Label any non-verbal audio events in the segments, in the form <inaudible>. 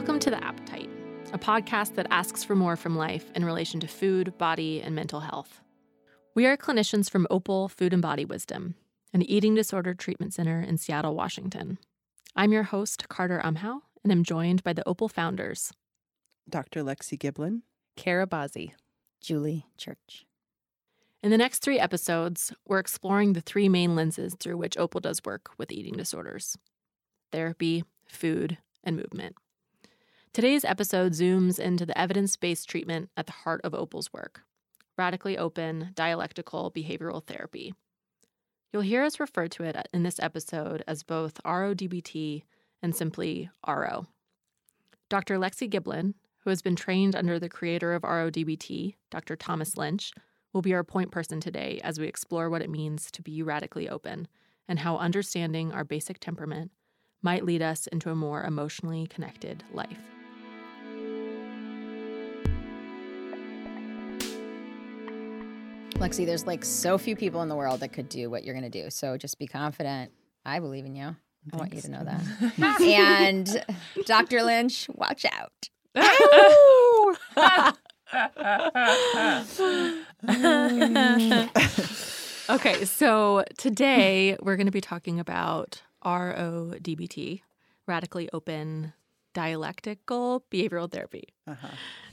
Welcome to The Appetite, a podcast that asks for more from life in relation to food, body, and mental health. We are clinicians from Opal Food and Body Wisdom, an eating disorder treatment center in Seattle, Washington. I'm your host, Carter Umhow, and I'm joined by the Opal founders, Dr. Lexi Giblin, Kara Bazzi, Julie Church. In the next three episodes, we're exploring the three main lenses through which Opal does work with eating disorders therapy, food, and movement. Today's episode zooms into the evidence based treatment at the heart of Opal's work radically open dialectical behavioral therapy. You'll hear us refer to it in this episode as both RODBT and simply RO. Dr. Lexi Giblin, who has been trained under the creator of RODBT, Dr. Thomas Lynch, will be our point person today as we explore what it means to be radically open and how understanding our basic temperament might lead us into a more emotionally connected life. Lexi, there's like so few people in the world that could do what you're going to do. So just be confident. I believe in you. I want you to know that. <laughs> and Dr. Lynch, watch out. <laughs> okay, so today we're going to be talking about RODBT, radically open dialectical behavioral therapy. Uh-huh.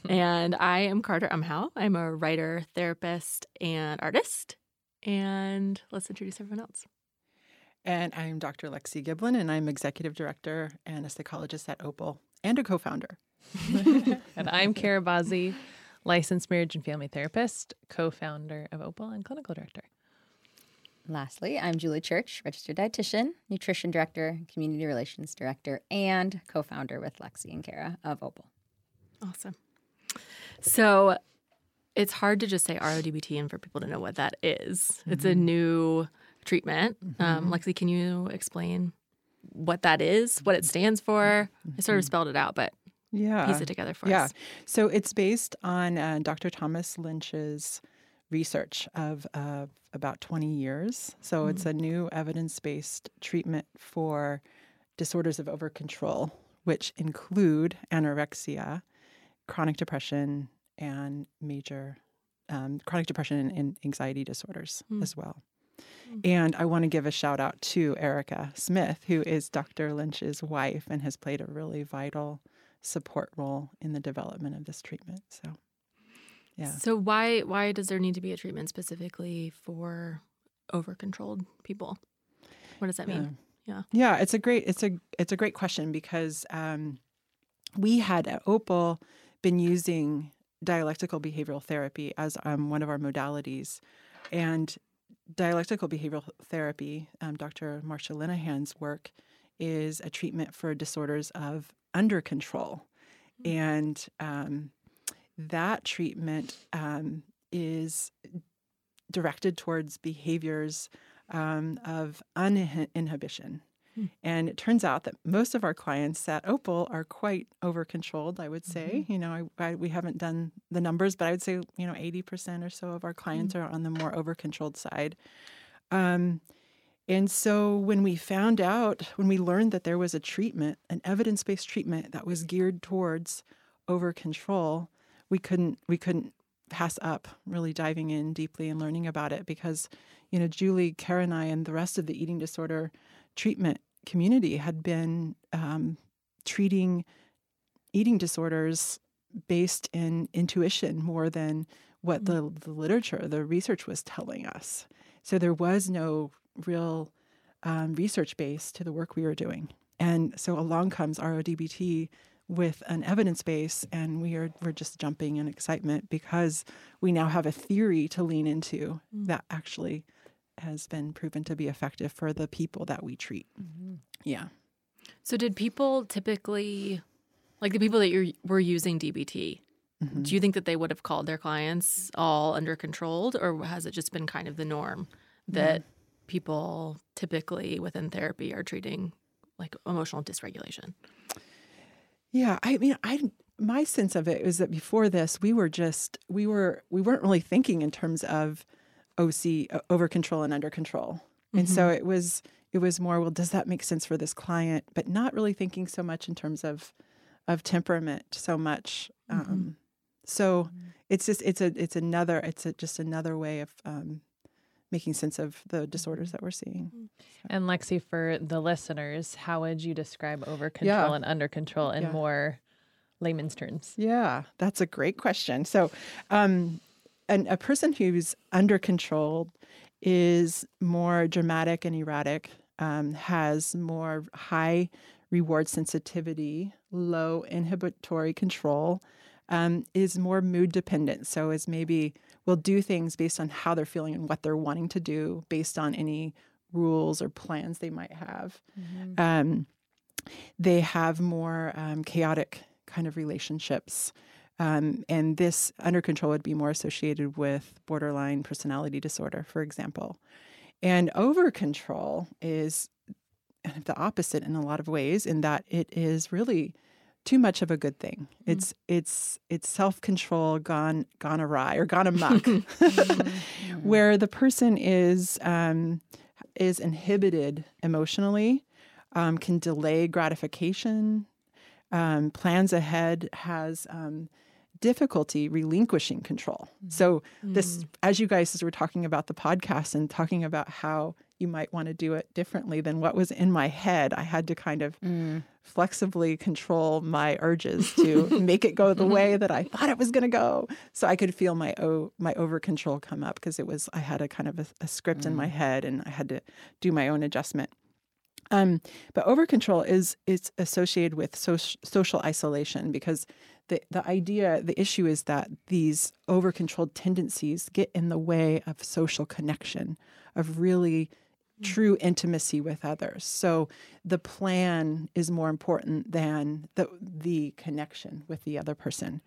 and I am Carter Umhow. I'm a writer, therapist, and artist. And let's introduce everyone else. And I'm Dr. Lexi Giblin, and I'm executive director and a psychologist at Opal and a co founder. <laughs> and I'm Kara Bazzi, licensed marriage and family therapist, co founder of Opal, and clinical director. Lastly, I'm Julie Church, registered dietitian, nutrition director, community relations director, and co founder with Lexi and Kara of Opal. Awesome. So it's hard to just say RODBT and for people to know what that is. Mm-hmm. It's a mm-hmm. new treatment. Um, mm-hmm. Um, Lexi, can you explain what that is, what it stands for? Mm-hmm. I sort of mm-hmm. spelled it out, but yeah, piece it together for yeah. us. Yeah. So it's based on uh, Dr. Thomas Lynch's research of uh, about 20 years. So mm. it's a new evidence based treatment for disorders of over control, which include anorexia, chronic depression, and major um, chronic depression and, anxiety disorders mm. as well. Mm. And I want to give a shout out to Erica Smith, who is Dr. Lynch's wife and has played a really vital support role in the development of this treatment. So yeah. So why why does there need to be a treatment specifically for over controlled people? What does that mean? Yeah. yeah. it's a great it's a it's a great question because um, we had at Opal been using dialectical behavioral therapy as um, one of our modalities, and dialectical behavioral therapy, um, Dr. Marsha Linehan's work, is a treatment for disorders of under control, mm-hmm. and um, that treatment um, is directed towards behaviors um, of uninhibition. Hmm. And it turns out that most of our clients at Opal are quite over controlled, I would say. Mm-hmm. You know, I, I, we haven't done the numbers, but I would say, you know, 80% or so of our clients mm-hmm. are on the more over controlled side. Um, and so when we found out, when we learned that there was a treatment, an evidence based treatment that was geared towards over control, we couldn't we couldn't pass up really diving in deeply and learning about it because you know Julie, Kara, and I, and the rest of the eating disorder treatment community had been um, treating eating disorders based in intuition more than what mm-hmm. the, the literature, the research was telling us. So there was no real um, research base to the work we were doing. And so along comes RODBT with an evidence base and we are we're just jumping in excitement because we now have a theory to lean into mm. that actually has been proven to be effective for the people that we treat. Mm-hmm. Yeah. So did people typically like the people that you were using DBT mm-hmm. do you think that they would have called their clients all under controlled or has it just been kind of the norm that yeah. people typically within therapy are treating like emotional dysregulation? Yeah, I mean, I my sense of it is that before this, we were just we were we weren't really thinking in terms of OC over control and under control, mm-hmm. and so mm-hmm. it was it was more well, does that make sense for this client? But not really thinking so much in terms of of temperament so much. Um, so it's just it's a it's another it's a, just another way of um, making sense of the disorders that we're seeing. And Lexi, for the listeners, how would you describe over control Yeah. and under control in Yeah. more layman's terms? Yeah, that's a great question. So, um, an, a person who's under controlled is more dramatic and erratic, um, has more high reward sensitivity, low inhibitory control, um, is more mood dependent. So, is maybe will do things based on how they're feeling and what they're wanting to do, based on any rules or plans they might have. Um, they have more um, chaotic kind of relationships. Um, and this under control would be more associated with borderline personality disorder, for example. And over control is the opposite in a lot of ways, in that it is really too much of a good thing. It's it's it's self control gone gone awry or gone <laughs> amok, <laughs> where the person is um, is inhibited emotionally, um, can delay gratification, um, plans ahead, has um, difficulty relinquishing control. So this, as you guys were talking about the podcast and talking about how you might want to do it differently than what was in my head, I had to kind of flexibly control my urges <laughs> to make it go the way that I thought it was going to go, so I could feel my o- my over control come up because it was I had a kind of a, a script in my head and I had to do my own adjustment. Um, but over control is is associated with soc- social isolation because the the idea the issue is that these over controlled tendencies get in the way of social connection, of really true intimacy with others. So the plan is more important than the the connection with the other person.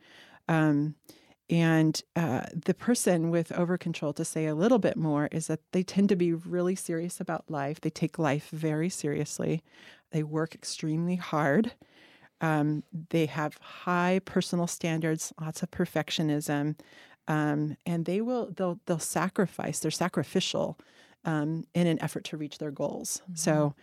Um, and uh, the person with over control, to say a little bit more, is that they tend to be really serious about life. They take life very seriously. They work extremely hard. Um, they have high personal standards, lots of perfectionism, um, and they will they'll they'll sacrifice. They're sacrificial um, in an effort to reach their goals. So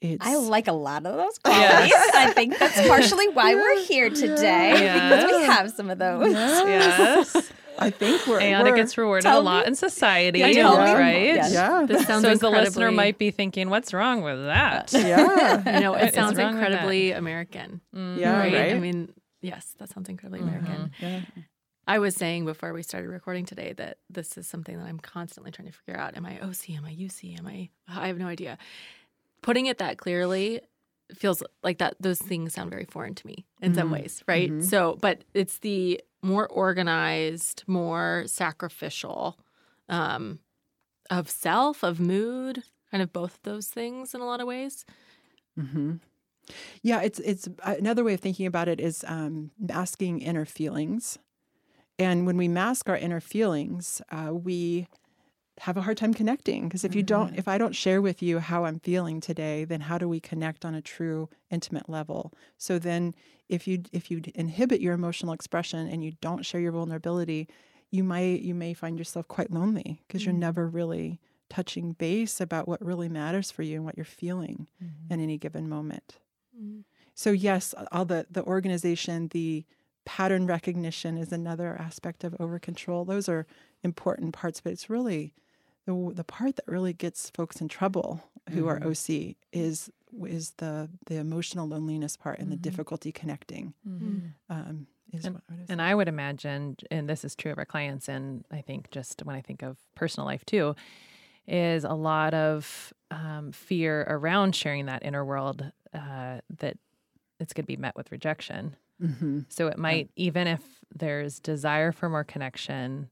it's I like a lot of those qualities. I think that's <laughs> partially why we're here today because we have some of those. Yes. I think we're and we're, it gets rewarded a lot in society, Yeah, tell me. right? Yes. yeah This sounds so as the listener might be thinking, what's wrong with that? <laughs> yeah <laughs> you know What it is sounds wrong with that? incredibly American, yeah right? right, I mean, yes, that sounds incredibly American. yeah. I was saying before we started recording today that this is something that I'm constantly trying to figure out. Am I OC? Am I UC? Am I? I have no idea. Putting it that clearly feels like that. Those things sound very foreign to me in some ways, right? So, but it's the more organized, more sacrificial, um, of self, of mood, kind of both of those things in a lot of ways. hmm Yeah, it's it's another way of thinking about it is um, masking inner feelings, and when we mask our inner feelings, uh, we have a hard time connecting. Because if you don't, mm-hmm. if I don't share with you how I'm feeling today, then how do we connect on a true intimate level? So then, if you if you inhibit your emotional expression and you don't share your vulnerability, you might you may find yourself quite lonely because you're mm-hmm. never really touching base about what really matters for you and what you're feeling mm-hmm. in any given moment. So yes, all the the organization, the pattern recognition is another aspect of over control. Those are important parts, but it's really the the part that really gets folks in trouble who are OC is is the the emotional loneliness part and the difficulty connecting. Um, is And- what it is. And I would imagine, and this is true of our clients, and I think just when I think of personal life too, is a lot of um, fear around sharing that inner world uh, that it's going to be met with rejection. Mhm. So it might, even if there's desire for more connection,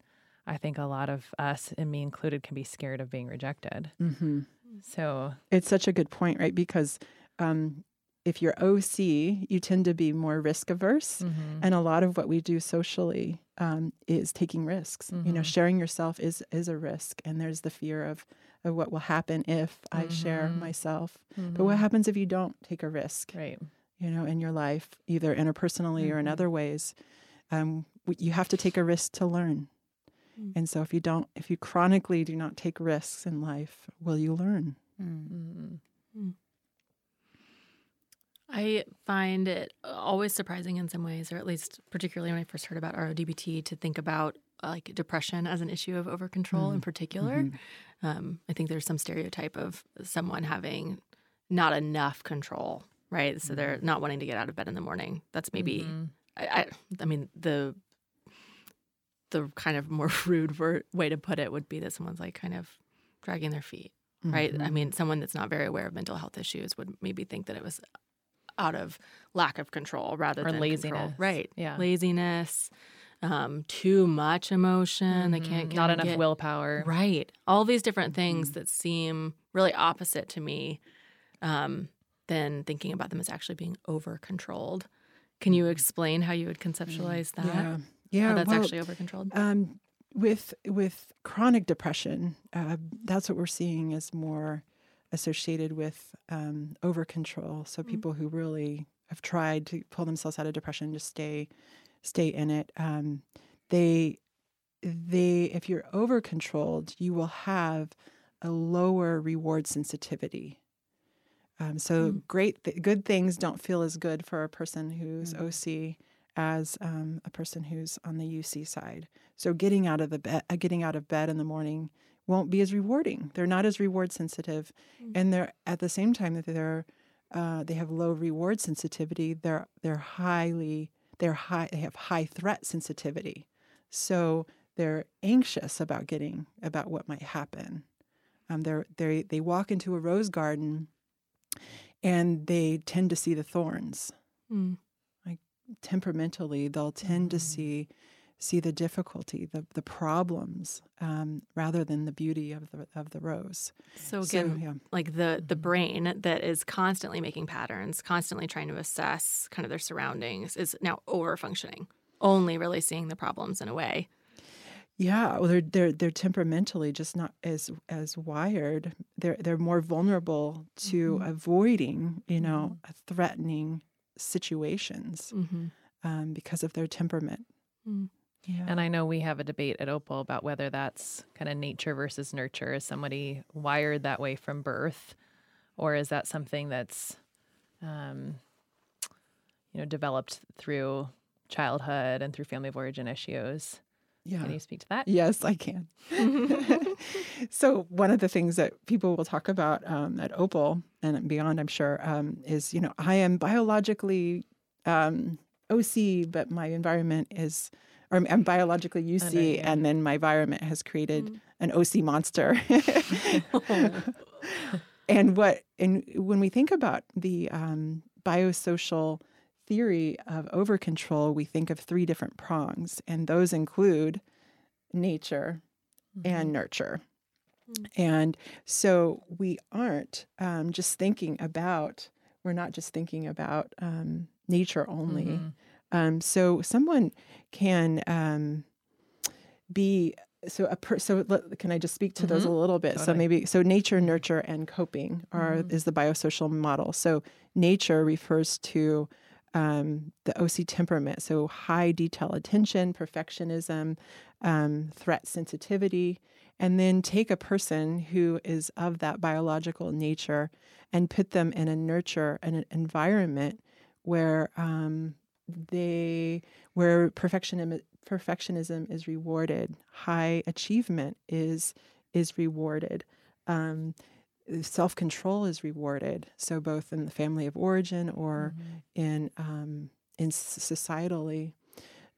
I think a lot of us, and me included, can be scared of being rejected. Mhm. So It's such a good point, right? Because um, if you're OC, you tend to be more risk averse. And a lot of what we do socially um, is taking risks. You know, sharing yourself is is a risk, and there's the fear of, of what will happen if I share myself. But what happens if you don't take a risk? right. You know, in your life, either interpersonally or in other ways, um, you have to take a risk to learn. And so, if you don't, if you chronically do not take risks in life, will you learn? Mm. I find it always surprising in some ways, or at least particularly when I first heard about RODBT, to think about uh, like depression as an issue of over control in particular. Mm-hmm. Um, I think there's some stereotype of someone having not enough control, right? So they're not wanting to get out of bed in the morning. That's maybe, Mhm. I, I, I mean, the the kind of more <laughs> rude word, way to put it would be that someone's like kind of dragging their feet, right? Mm-hmm. I mean, someone that's not very aware of mental health issues would maybe think that it was out of lack of control rather Or than control. laziness. right? Yeah. laziness, um, too much emotion. They Mhm. can't get not enough get- willpower. Right. All these different things that seem really opposite to me um, than thinking about them as actually being over controlled. Can you explain how you would conceptualize that? Yeah, yeah. How that's well, actually over controlled? Um, with with chronic depression, uh, that's what we're seeing is more associated with um, over control. So people who really have tried to pull themselves out of depression to stay stay in it, um, they they if you're over controlled, you will have a lower reward sensitivity. Um, so Mm. great, th- good things don't feel as good for a person who's Mm. OC as um, a person who's on the UC side. So getting out of the bed, uh, getting out of bed in the morning won't be as rewarding. They're not as reward sensitive, Mm. and they're at the same time that they're uh, they have low reward sensitivity. They're they're highly they're high they have high threat sensitivity. So they're anxious about getting about what might happen. Um, they're they they walk into a rose garden, and they tend to see the thorns Mm. temperamentally they'll tend to Mm. see see the difficulty the the problems um, rather than the beauty of the of the rose So so again, yeah like the the brain that is constantly making patterns, constantly trying to assess kind of their surroundings, is now over functioning, only really seeing the problems in a way. Yeah well they're they're they're temperamentally just not as as wired they're they're more vulnerable to Mhm. avoiding you know threatening situations Mm-hmm. um, because of their temperament Mm. yeah And I know we have a debate at Opal about whether that's kind of nature versus nurture. Is somebody wired that way from birth, or is that something that's, um, you know, developed through childhood and through family of origin issues? Yeah Can you speak to that? Yes, I can. <laughs> <laughs> so one of the things that people will talk about um, at Opal and beyond, I'm sure, um, is you know I am biologically um, OC, but my environment is, or I'm, biologically UC, Under, yeah. and then my environment has created Mm. an OC monster. <laughs> and what and when we think about the um, biosocial theory of over control, we think of three different prongs, and those include nature and nurture. Mm. And so we aren't um, just thinking about, we're not just thinking about um, nature only. Mhm. Um, so someone can um, be so a per, so can I just speak to those a little bit? So maybe so nature, nurture, and coping are Mhm. is the biosocial model. So nature refers to um, the OC temperament, so high detail attention, perfectionism, um, threat sensitivity, and then take a person who is of that biological nature and put them in a nurture and an environment where um, they where perfectionism perfectionism is rewarded, high achievement is is rewarded. Um, Self control is rewarded. So both in the family of origin or in um, in societally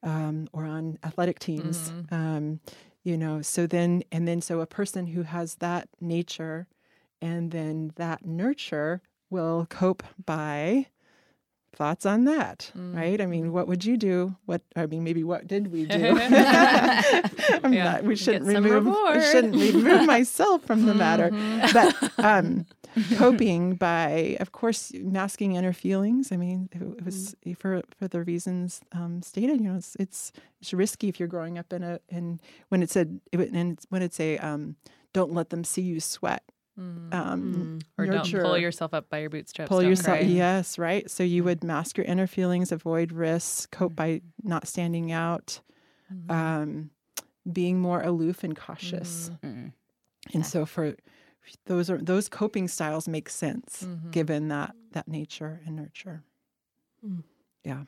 um, or on athletic teams. Mhm. Um, you know, so then and then so a person who has that nature and then that nurture will cope by thoughts on that right i mean what would you do what i mean maybe what did we do <laughs> <laughs> I'm Yeah, not, we shouldn't remove I shouldn't remove myself from the matter Mhm. but um, <laughs> coping by, of course, masking inner feelings. I mean, it, it was for for the reasons um, stated. You know, it's, it's it's risky if you're growing up in a in when it said it, and when it's a um, don't let them see you sweat. Mhm. Um, Mm. or nurture, don't pull yourself up by your bootstraps. pull yourself. cry. Yes, right. So you would mask your inner feelings, avoid risks, cope by not standing out, Mhm. um, being more aloof and cautious. Mm. And so for those are those coping styles make sense Mhm. given that that nature and nurture. Mm. Yeah.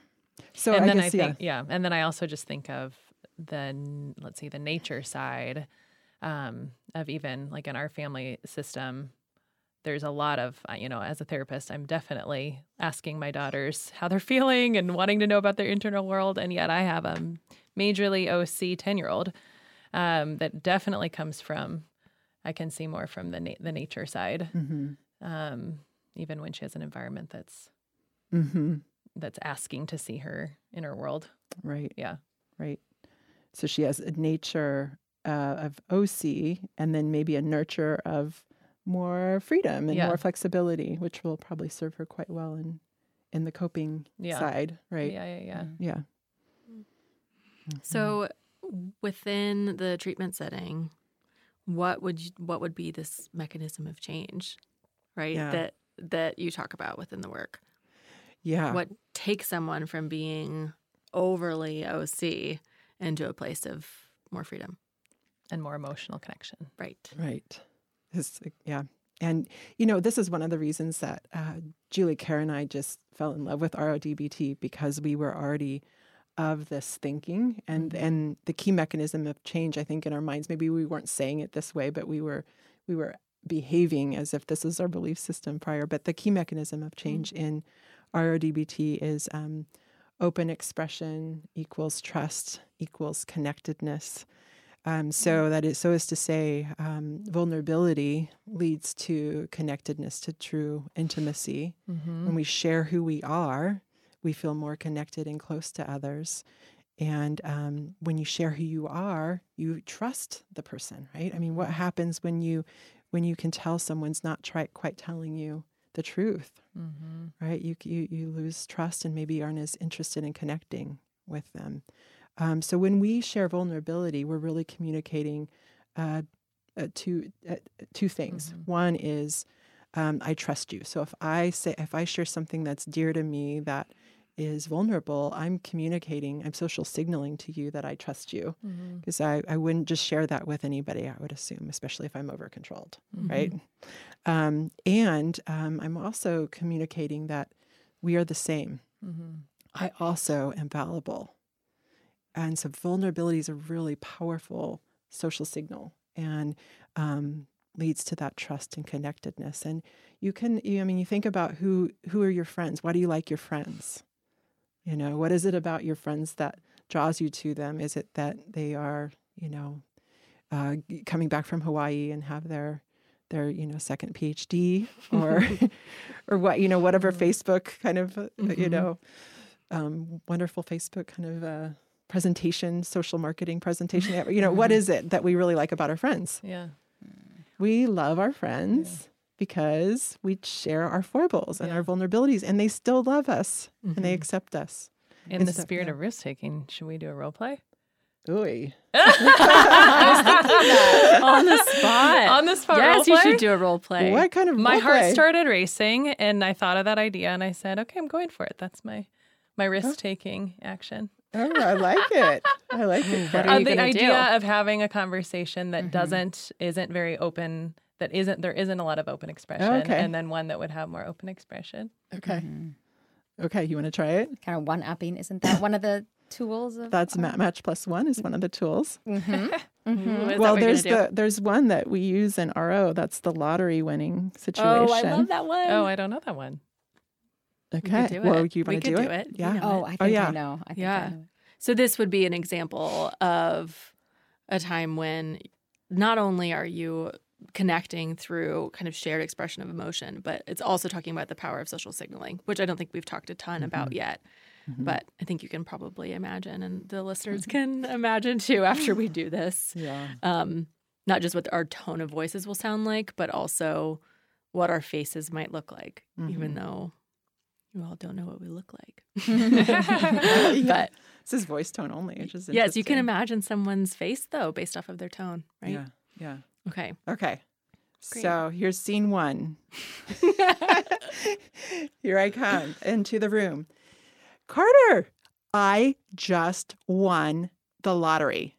So and I then guess I think, yeah. yeah. And then I also just think of the, let's see, the nature side um, of even like in our family system, there's a lot of, you know, as a therapist, I'm definitely asking my daughters how they're <laughs> feeling and wanting to know about their internal world. And yet I have a majorly OC 10 year old um, that definitely comes from, I can see more from the, na- the nature side, Mm-hmm. um, even when she has an environment that's, Mm-hmm. that's asking to see her inner world. Right. Yeah. Right. So she has a nature uh, of OC and then maybe a nurture of more freedom and Yeah. more flexibility, which will probably serve her quite well in in the coping Yeah. side. Right. Yeah, yeah, yeah. Yeah. So, within the treatment setting, what would you, what would be this mechanism of change, right? Yeah. That that you talk about within the work. Yeah. What takes someone from being overly OC into a place of more freedom, And more emotional connection. right? Right. It's, yeah. And, you know, this is one of the reasons that uh, Julie Kara and I just fell in love with RODBT because we were already of this thinking and and the key mechanism of change i think in our minds maybe we weren't saying it this way but we were we were behaving as if this is our belief system prior but the key mechanism of change in RODBT is um, open expression equals trust equals connectedness um, so that is so as to say, um, vulnerability leads to connectedness to true intimacy. Mm-hmm. When we share who we are, we feel more connected and close to others. And um, when you share who you are, you trust the person, right? I mean, what happens when you when you can tell someone's not try, quite telling you the truth, Mm-hmm. right? You, you you lose trust and maybe aren't as interested in connecting with them. Um, so when we share vulnerability, we're really communicating uh, uh, two uh, two things. Mhm. One is um, I trust you. So if I say if I share something that's dear to me that is vulnerable, I'm communicating, I'm social signaling to you that I trust you Mm-hmm. because I, I wouldn't just share that with anybody, I would assume, especially if I'm over controlled right? Um, and um, I'm also communicating that we are the same. Mm-hmm. I also am fallible. And so vulnerability is a really powerful social signal and um, leads to that trust and connectedness. And you can, you, I mean, you think about who who are your friends? Why do you like your friends? You know, what is it about your friends that draws you to them? Is it that they are, you know, uh, coming back from Hawaii and have their their you know second PhD <laughs> or or what you know whatever Facebook kind of uh, you Mhm. know um, wonderful Facebook kind of uh, presentation, social marketing presentation. You know what is it that we really like about our friends? Yeah. We love our friends because we share our foibles and Yeah. our vulnerabilities, and they still love us and they Mhm. accept us. In And the so- spirit yeah. of risk taking, should we do a role play? Ooh. <laughs> On the spot. On the spot yes, you should do a role play. What kind of My heart play? started racing, and I thought of that idea, and I said, "Okay, I'm going for it. That's my my risk taking action." Oh, I like it. I like it. What Kat. are Uh, you the idea do? of having a conversation that Mhm. doesn't isn't very open, that isn't there isn't a lot of open expression, Okay. and then one that would have more open expression. Okay. Mhm. Okay. You want to try it? Kind of one upping. Isn't that one of the tools of That's ma- match plus one is one of the tools. Mm-hmm. Mm-hmm. <laughs> well, there's gonna do? the there's one that we use in RO. That's the lottery winning situation. Oh, I love that one. Oh, I don't know that one. Okay. do well, it. you We want to could do, do it? it. You Yeah. know. Oh, I think Oh, yeah. I know. I think Yeah. I know. So this would be an example of a time when not only are you connecting through kind of shared expression of emotion, but it's also talking about the power of social signaling, which I don't think we've talked a ton about yet. Mhm. But I think you can probably imagine, and the listeners can imagine too after we do this. Yeah. Um, not just what our tone of voices will sound like, but also what our faces might look like, even Mhm. though you all don't know what we look like. <laughs> <laughs> But This is voice tone only, which is yes, you can imagine someone's face though, based off of their tone, right? Yeah. Yeah. Okay. Okay. Great. So here's scene one. <laughs> Here I come into the room. Carter, I just won the lottery.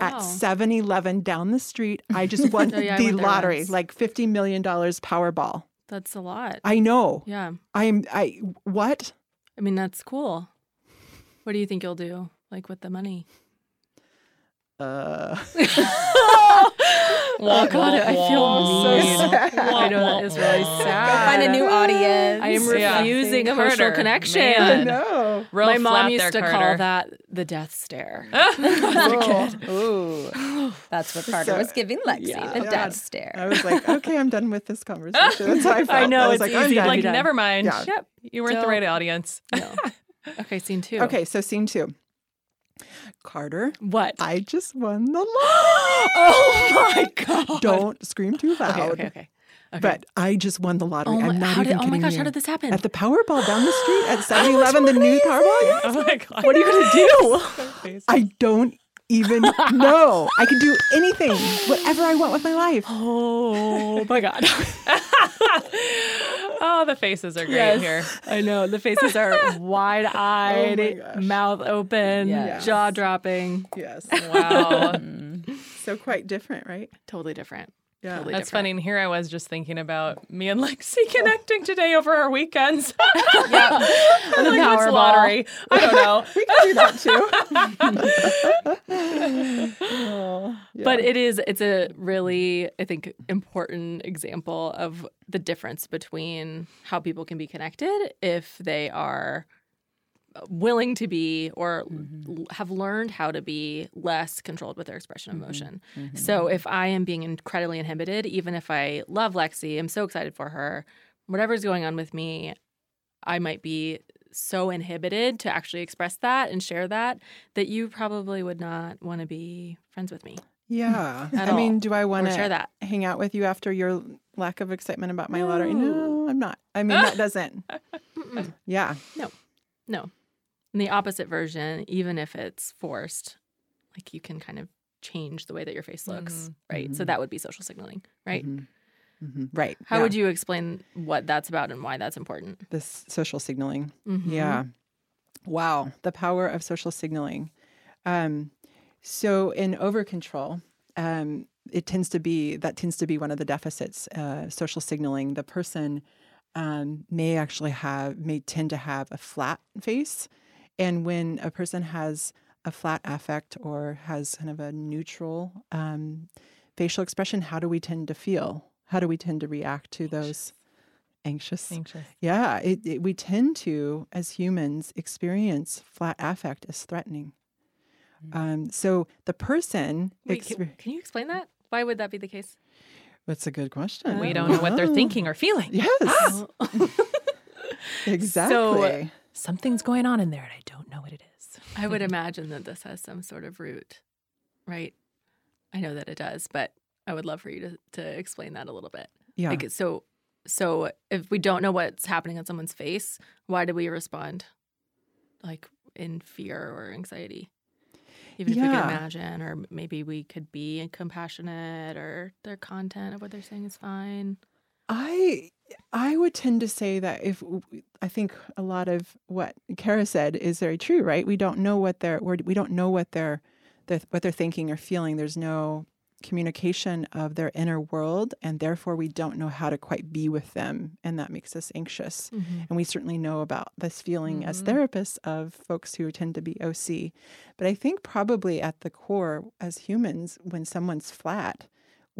at Wow. 7 Eleven down the street. I just won Oh, yeah, the lottery, like $50 million Powerball. That's a lot. I know. yeah. I'm, I, what? I mean, that's cool. What do you think you'll do, like with the money? Uh, <laughs> <laughs> Oh God, I feel so mean. sad. I know that is really sad. Go sad. find a new audience. I am Yeah. refusing Carter, emotional connection. I man. know. Real My mom used there, to call that the death stare. <laughs> Ooh, that's what Carter So- was giving Lexi, Yeah. the Yeah. death stare. I was like, okay, I'm done with this conversation. <laughs> That's how I felt. I know, was it's like, I'm easy like, done. never mind. Yeah. Yep. You weren't the right audience. No. <laughs> Okay, scene two. Okay, so scene two. Carter, What? I just won the <gasps> lottery. oh my God. Don't scream too loud. Okay, okay, okay. okay. But I just won the lottery. oh my, I'm not even did, oh my gosh, you. how did this happen? At the Powerball down the <gasps> street at 7 Eleven, the new Powerball? <laughs> Oh my god. what are you going <laughs> to do? I don't even know. I can do anything, whatever I want with my life. Oh my God. <laughs> oh, the faces are great Yes. here. I know. The faces are wide <laughs> eyed, Oh mouth open, Yes. jaw dropping. Yes. Wow. <laughs> So quite different, right? Totally different. Yeah. Totally That's different. funny. And here I was just thinking about me and Lexi <laughs> connecting today over our weekends. <laughs> Yeah. I'm <laughs> the like, what's lottery? I don't know. We can do that too. Oh, yeah. But it is, it's a really, I think, important example of the difference between how people can be connected if they are willing to be or mm-hmm. l- have learned how to be less controlled with their expression of mm-hmm. emotion. Mm-hmm. So if I am being incredibly inhibited, even if I love Lexi, I'm so excited for her, whatever's going on with me, I might be so inhibited to actually express that and share that that you probably would not want to be friends with me yeah. <laughs> At I mean, do I want or share to that. hang out with you after your lack of excitement about my lottery? No. No, I'm not. I mean, that <laughs> doesn't. yeah. No. No. And the opposite version, even if it's forced, like you can kind of change the way that your face looks, Mhm. right? So Mhm. that would be social signaling, right? Mhm. Mhm. Right. How yeah. would you explain what that's about and why that's important? This social signaling. Mhm. Yeah. Wow. The power of social signaling. Um, so in over control, um, it tends to be that tends to be one of the deficits. Uh, social signaling. The person um, may actually have may tend to have a flat face, and when a person has a flat affect or has kind of a neutral um, facial expression, how do we tend to feel? How do we tend to react to those anxious? Anxious. Yeah, it, it, we tend to, as humans, experience flat affect as threatening. Um, so the person, Wait, exper- can, can you explain that? Why would that be the case? that's a good question. We don't know what they're Oh. thinking or feeling. Yes, <laughs> <laughs> exactly. Something's going on in there and I don't know what it is. I would <laughs> imagine that this has some sort of root, right? I know that it does, but I would love for you to, to explain that a little bit. yeah, Like so so if we don't know what's happening on someone's face, why do we respond like in fear or anxiety? Even if we Yeah. can imagine, or maybe we could be compassionate, or their content of what they're saying is fine. I I would tend to say that if I think a lot of what Kara said is very true, right? We don't know what they're we're, we don't know what they're, they're what they're thinking or feeling. There's no communication of their inner world, and therefore we don't know how to quite be with them, and that makes us anxious. And we certainly know about this feeling as Mhm. therapists of folks who tend to be OC. But I think probably at the core, as humans, when someone's flat,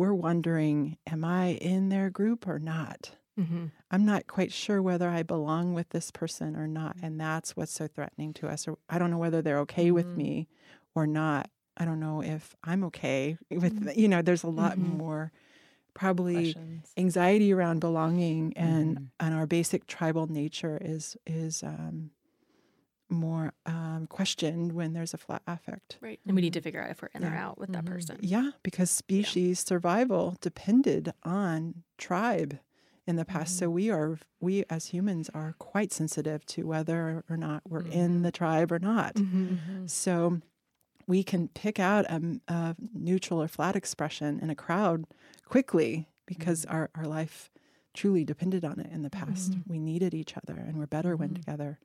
we're wondering, am I in their group or not? Mm-hmm. I'm not quite sure whether I belong with this person or not. And that's what's so threatening to us. Or I don't know whether they're okay with Mhm. me or not. I don't know if I'm okay <laughs> with, you know, there's a lot Mhm. more probably Questions. anxiety around belonging and Mhm. and our basic tribal nature is is um, more um, questioned when there's a flat affect. Right. And we need to figure out if we're in or out with that Mhm. person. Yeah, because species survival depended on tribe in the past. So we are we as humans are quite sensitive to whether or not we're in Mhm. the tribe or not. Mm-hmm. So we can pick out a neutral or flat expression in a crowd quickly because our, our life truly depended on it in the past. We needed each other and we're better when together.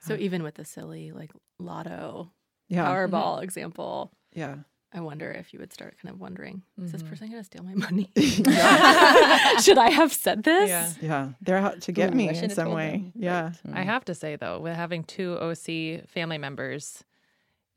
So even with the silly like lotto Yeah. Powerball example, Yeah. I wonder if you would start kind of wondering, is this person going to steal my money? <laughs> <laughs> Should I have said this? Yeah. yeah, they're out to get Ooh, me in some way. them. Yeah. I have to say though, with having two OC family members,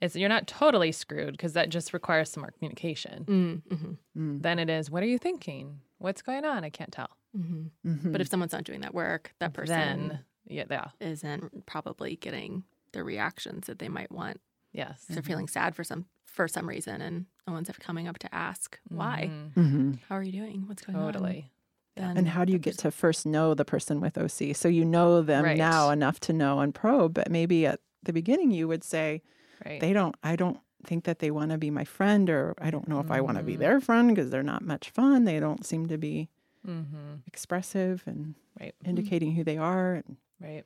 it's you're not totally screwed because that just requires some more communication. Mm, hmm Mm. Then it is, what are you thinking? What's going on? I can't tell. hmm Mhm. But if someone's not doing that work, that person Then, yeah, yeah, isn't probably getting the reactions that they might want. yes. If They're feeling sad for some for some reason, and no one's ever coming up to ask why. Mhm. Mhm. How are you doing? What's going on? Totally. Then And how do you get person- to first know the person with OC? So you know them Right. now enough to know and probe, but maybe at the beginning you would say, Right. they don't, I don't think that they want to be my friend, or I don't know if I want to be their friend because they're not much fun. They don't seem to be mm-hmm. expressive and Right. indicating who they are. And Right.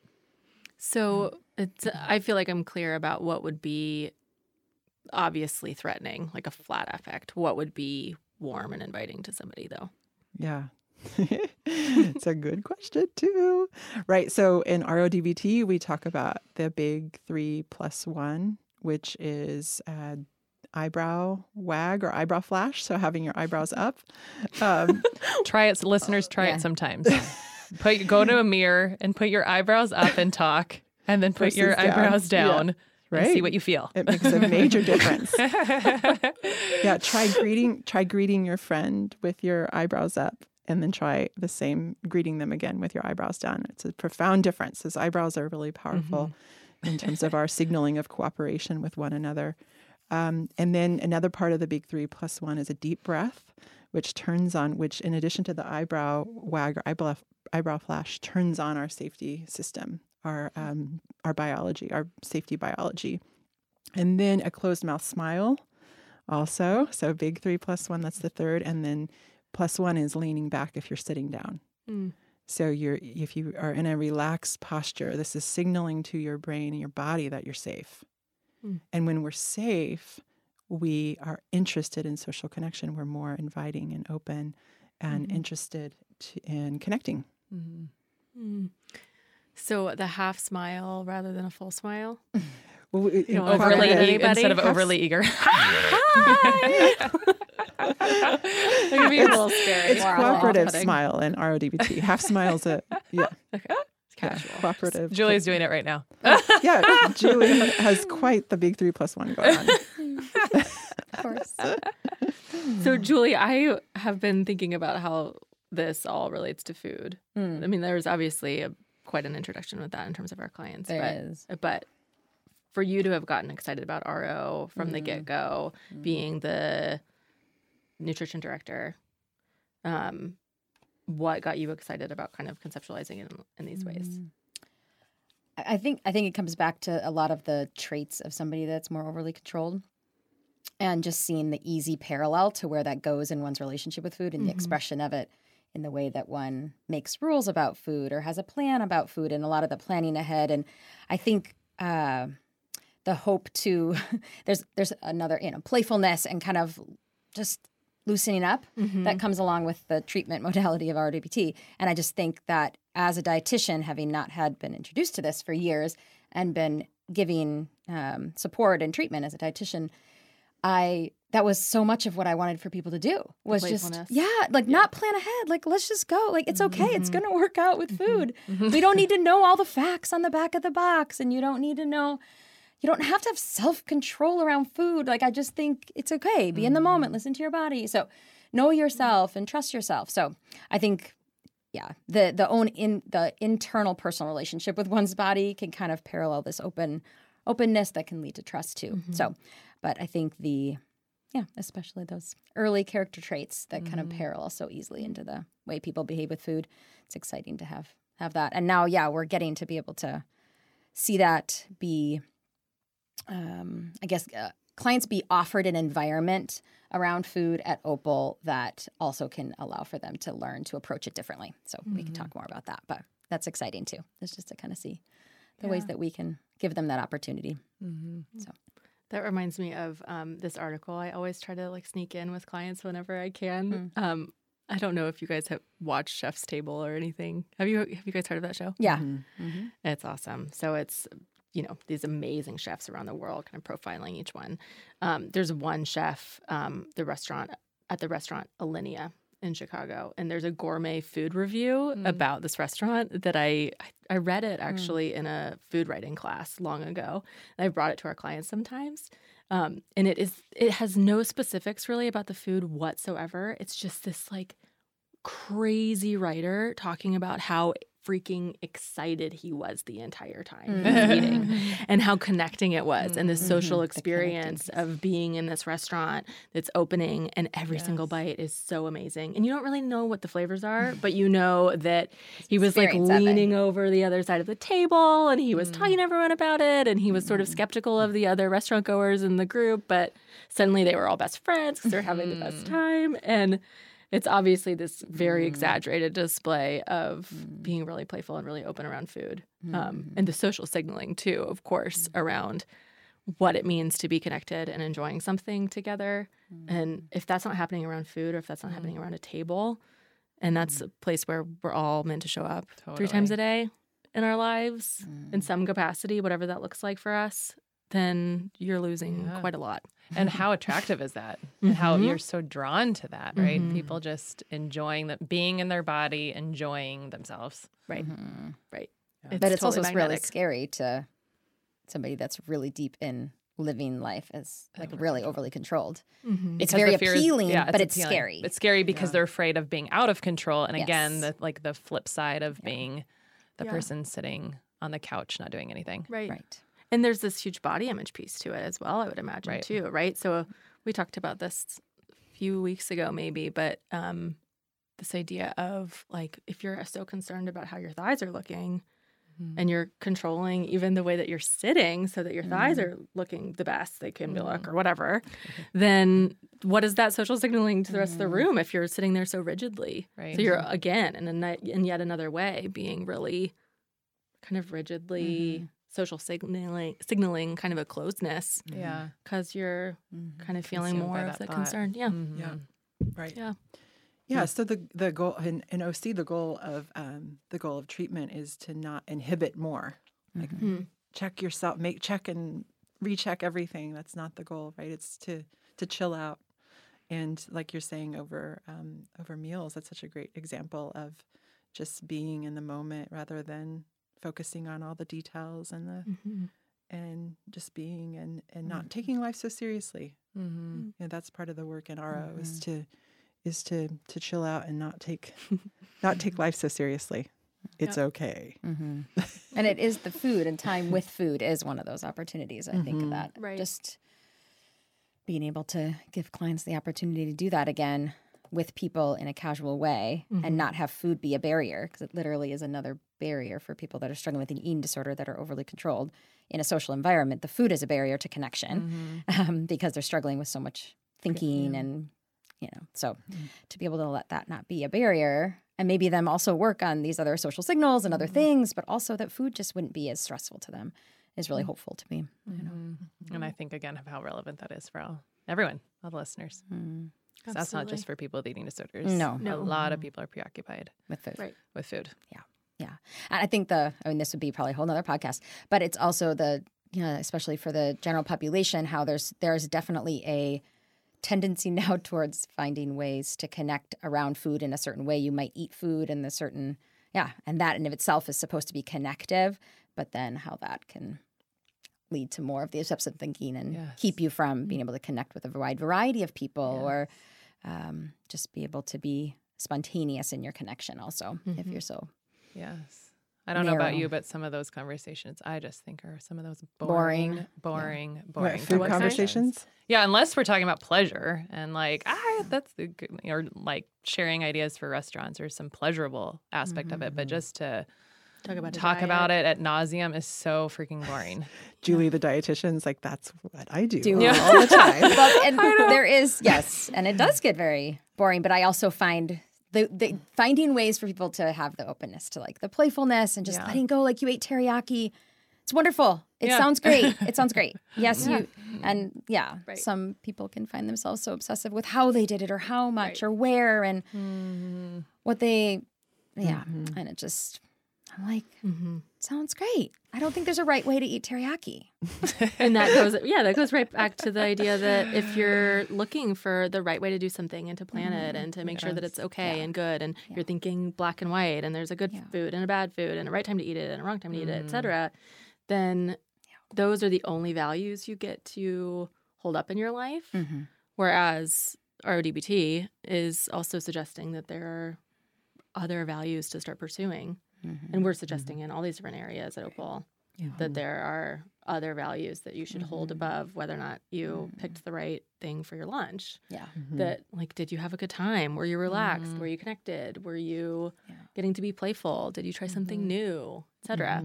So it's I feel like I'm clear about what would be obviously threatening, like a flat affect. What would be warm and inviting to somebody though? yeah. <laughs> it's a good question too. Right. So in RODBT, we talk about the big three plus one, which is uh, eyebrow wag or eyebrow flash. So having your eyebrows up. Um, <laughs> Try it, listeners. Try Yeah. it sometimes. <laughs> put go to a mirror and put your eyebrows up and talk, and then put your Versus eyebrows Yeah. down and Right. see what you feel. it makes a major <laughs> difference. <laughs> yeah, try greeting try greeting your friend with your eyebrows up and then try the same greeting them again with your eyebrows down. It's a profound difference. Those eyebrows are really powerful in terms of our signaling of cooperation with one another. Um, and then another part of the big three plus one is a deep breath, which turns on, which in addition to the eyebrow wag or eyebrow, eyebrow flash, turns on our safety system, our um, our biology, our safety biology. And then a closed mouth smile also. So big three plus one, that's the third. And then plus one is leaning back if you're sitting down. Mm. So you're if you are in a relaxed posture, this is signaling to your brain and your body that you're safe. Mm. And when we're safe, we are interested in social connection. We're more inviting and open and Mhm. interested to, in connecting. Mhm. Mm. So the half smile rather than a full smile. <laughs> Well, we- in don't Overly e- instead of Have- overly eager. <laughs> <laughs> It can be a little scary. It's cooperative smile in RODBT. Half smile's a yeah, Okay. It's yeah, casual. cooperative. Julie's doing it right now. yeah, Julie has quite the big three plus one going on. <laughs> Of course. So, Julie, I have been thinking about how this all relates to food. Mm, I mean, there's obviously a, quite an introduction with that in terms of our clients. there but, is. but for you to have gotten excited about RO from the Mhm. get go, Mm. being the nutrition director, um, what got you excited about kind of conceptualizing it in, in these ways? Mm. I I think I think it comes back to a lot of the traits of somebody that's more overly controlled, and just seeing the easy parallel to where that goes in one's relationship with food and the Mhm. expression of it in the way that one makes rules about food or has a plan about food and a lot of the planning ahead. And I think uh, the hope to <laughs> there's there's another you know playfulness and kind of just loosening up that comes along with the treatment <laughs> modality of RWT. And I just think that as a dietitian, having not had been introduced to this for years and been giving um, support and treatment as a dietitian, I that was so much of what I wanted for people to do was just yeah, like not plan ahead. Like let's just go. Like it's okay. It's Mm-hmm. gonna work out with mm-hmm. food. Mm-hmm. we don't need to <laughs> know all the facts on the back of the box, and you don't need to know. You don't have to have self control around food. Like I just think it's okay. Be in the mm-hmm. moment. Listen to your body. So know yourself and trust yourself. So I think yeah the the own in the internal personal relationship with one's body can kind of parallel this open openness that can lead to trust too so but i think the yeah especially those early character traits that kind of parallel so easily into the way people behave with food it's exciting to have have that and now yeah we're getting to be able to see that be um i guess uh, clients be offered an environment around food at Opal that also can allow for them to learn to approach it differently. So we can talk more about that, but that's exciting too. It's just to kind of see the ways that we can give them that opportunity. That reminds me of um, this article. I always try to like sneak in with clients whenever I can. Um, I don't know if you guys have watched Chef's Table or anything. Have you? Have you guys heard of that show? Yeah. Mhm. It's awesome. So it's you know these amazing chefs around the world, kind of profiling each one. Um, there's one chef, um, the restaurant at the restaurant Alinea in Chicago, and there's a gourmet food review Mm. about this restaurant that I I read it actually in a food writing class long ago, and I brought it to our clients sometimes. Um, and it is it has no specifics really about the food whatsoever. It's just this like crazy writer talking about how freaking excited he was the entire time was eating mm. <laughs> and how connecting it was and the mm-hmm. social experience of being in this restaurant that's opening and every single bite is so amazing. And you don't really know what the flavors are but you know that he was like experience it. leaning over the other side of the table and he was mm. talking to everyone about it and he was sort of mm-hmm. skeptical of the other restaurant goers in the group but suddenly they were all best friends because they're having the best mm. time. And it's obviously this very mm. exaggerated display of mm. being really playful and really open around food um, mm. and the social signaling too of course around what it means to be connected and enjoying something together. And if that's not happening around food or if that's not happening around a table and that's a place where we're all meant to show up three times a day in our lives in some capacity whatever that looks like for us then you're losing Yeah. quite a lot and <laughs> how attractive is that and how Mhm. you're so drawn to that right Mhm. people just enjoying that being in their body enjoying themselves right right but it's also totally really scary to somebody that's really deep in living life as like really overly controlled. Mhm. It's Because very the fear is- appealing, yeah, but it's appealing. scary. It's scary because they're afraid of being out of control. And again, the like the flip side of being the Yeah. person sitting on the couch not doing anything. right right. And there's this huge body image piece to it as well, I would imagine Right. too, right? So we talked about this a few weeks ago, maybe, but um, this idea of like if you're so concerned about how your thighs are looking mm-hmm. and you're controlling even the way that you're sitting so that your thighs mm-hmm. are looking the best they can look mm-hmm. or whatever, <laughs> then what is that social signaling to the rest of the room if you're sitting there so rigidly? Right. So you're again in, a, in yet another way being really kind of rigidly social signaling, signaling kind of a closeness Yeah. because you're kind of feeling Consumed more of that the thought. concern. Yeah. Mhm. Yeah. Right. Yeah. Yeah. So the the goal in, in OC, the goal of um, the goal of treatment is to not inhibit more. Like Mhm. check yourself, make check and recheck everything. That's not the goal, right? It's to to chill out. And like you're saying over um, over meals, that's such a great example of just being in the moment rather than focusing on all the details and the Mhm. and just being and and not taking life so seriously. Mhm. You know, that's part of the work in RO is to is to to chill out and not take <laughs> not take life so seriously. It's okay. Mm-hmm. <laughs> and it is the food and time with food is one of those opportunities. I think of that. Right. Just being able to give clients the opportunity to do that again with people in a casual way and mm-hmm. not have food be a barrier because it literally is another barrier for people that are struggling with an eating disorder that are overly controlled in a social environment. The food is a barrier to connection mm-hmm. <laughs> um, because they're struggling with so much thinking and you know so mm-hmm. to be able to let that not be a barrier and maybe them also work on these other social signals and other things but also that food just wouldn't be as stressful to them is really hopeful to me Mhm. And I think again of how relevant that is for all everyone, all the listeners. 'Cause That's not just for people with eating disorders. No. A lot of mm-hmm. people are preoccupied with food Right. with food. Yeah. Yeah and i think the i mean this would be probably a whole nother podcast but it's also the you know especially for the general population how there's there's definitely a tendency <laughs> now towards finding ways to connect around food in a certain way you might eat food in a certain yeah and that in of itself is supposed to be connective but then how that can lead to more of the obsessive thinking and Yes. keep you from being able to connect with a wide variety of people or um, just be able to be spontaneous in your connection also if you're so Yes. I don't know about you, but some of those conversations I just think are some of those Boring. boring, boring, What, boring food conversations? Yeah, unless we're talking about pleasure and like, ah, that's the good, or like sharing ideas for restaurants or some pleasurable aspect of it. But just to Talk about talk diet. about it at nauseum is so freaking boring. <laughs> Julie, the dietitian's like, that's what I do, Do. all Yeah. the time. <laughs> well, and <laughs> there is yes, and it does get very boring. But I also find the, the finding ways for people to have the openness to like the playfulness and just Yeah. letting go. Like you ate teriyaki, it's wonderful. It Yeah. sounds great. It sounds great. Yes, you and yeah. Right. Some people can find themselves so obsessive with how they did it or how much Right. or where and Mm-hmm. what they yeah, and it just I'm like, Mhm. sounds great. I don't think there's a right way to eat teriyaki. <laughs> and that goes yeah that goes right back to the idea that if you're looking for the right way to do something and to plan it and to make sure that it's okay and good and you're thinking black and white and there's a good Yeah. food and a bad food and a right time to eat it and a wrong time to eat it etc then those are the only values you get to hold up in your life Mm-hmm. whereas RODBT is also suggesting that there are other values to start pursuing Mm-hmm. and we're mm-hmm. suggesting in all these different areas at Opal that there are other values that you should hold Mm-hmm. above whether or not you mm-hmm. picked the right thing for your lunch. Yeah. Mm-hmm. That like, did you have a good time? Were you relaxed? Were you connected? Were you Yeah. getting to be playful? Did you try something new, etc.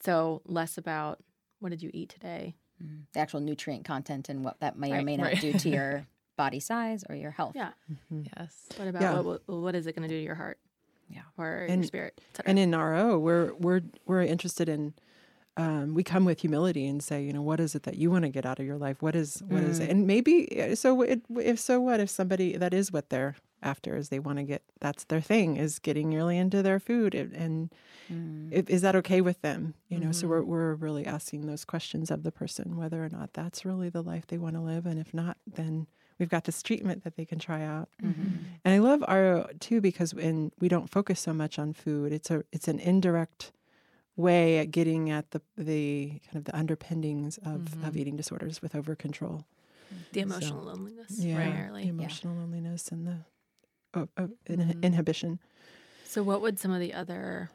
So less about what did you eat today. The actual nutrient content and what that may or may not right. do to <laughs> your body size or your health. Yeah. Yes. What about Yeah. what, what what is it going to do to your heart? Yeah. Or And- spirit. And in RO, we're we're we're interested in. Um, we come with humility and say, you know, what is it that you want to get out of your life? What is what is it? And maybe eh, so. It, if so, what if somebody that is what they're after is they want to get that's their thing is getting really into their food and, and if, is that okay with them? You know, so we're we're really asking those questions of the person whether or not that's really the life they want to live, and if not, then we've got this treatment that they can try out. Mm-hmm. And I love RO too because when we don't focus so much on food, it's a it's an indirect way at getting at the the kind of the underpinnings of, of mm-hmm. eating disorders with over control. the emotional loneliness, the primarily. emotional loneliness and the oh, oh, in- mm-hmm. inhibition. So, what would some of the other,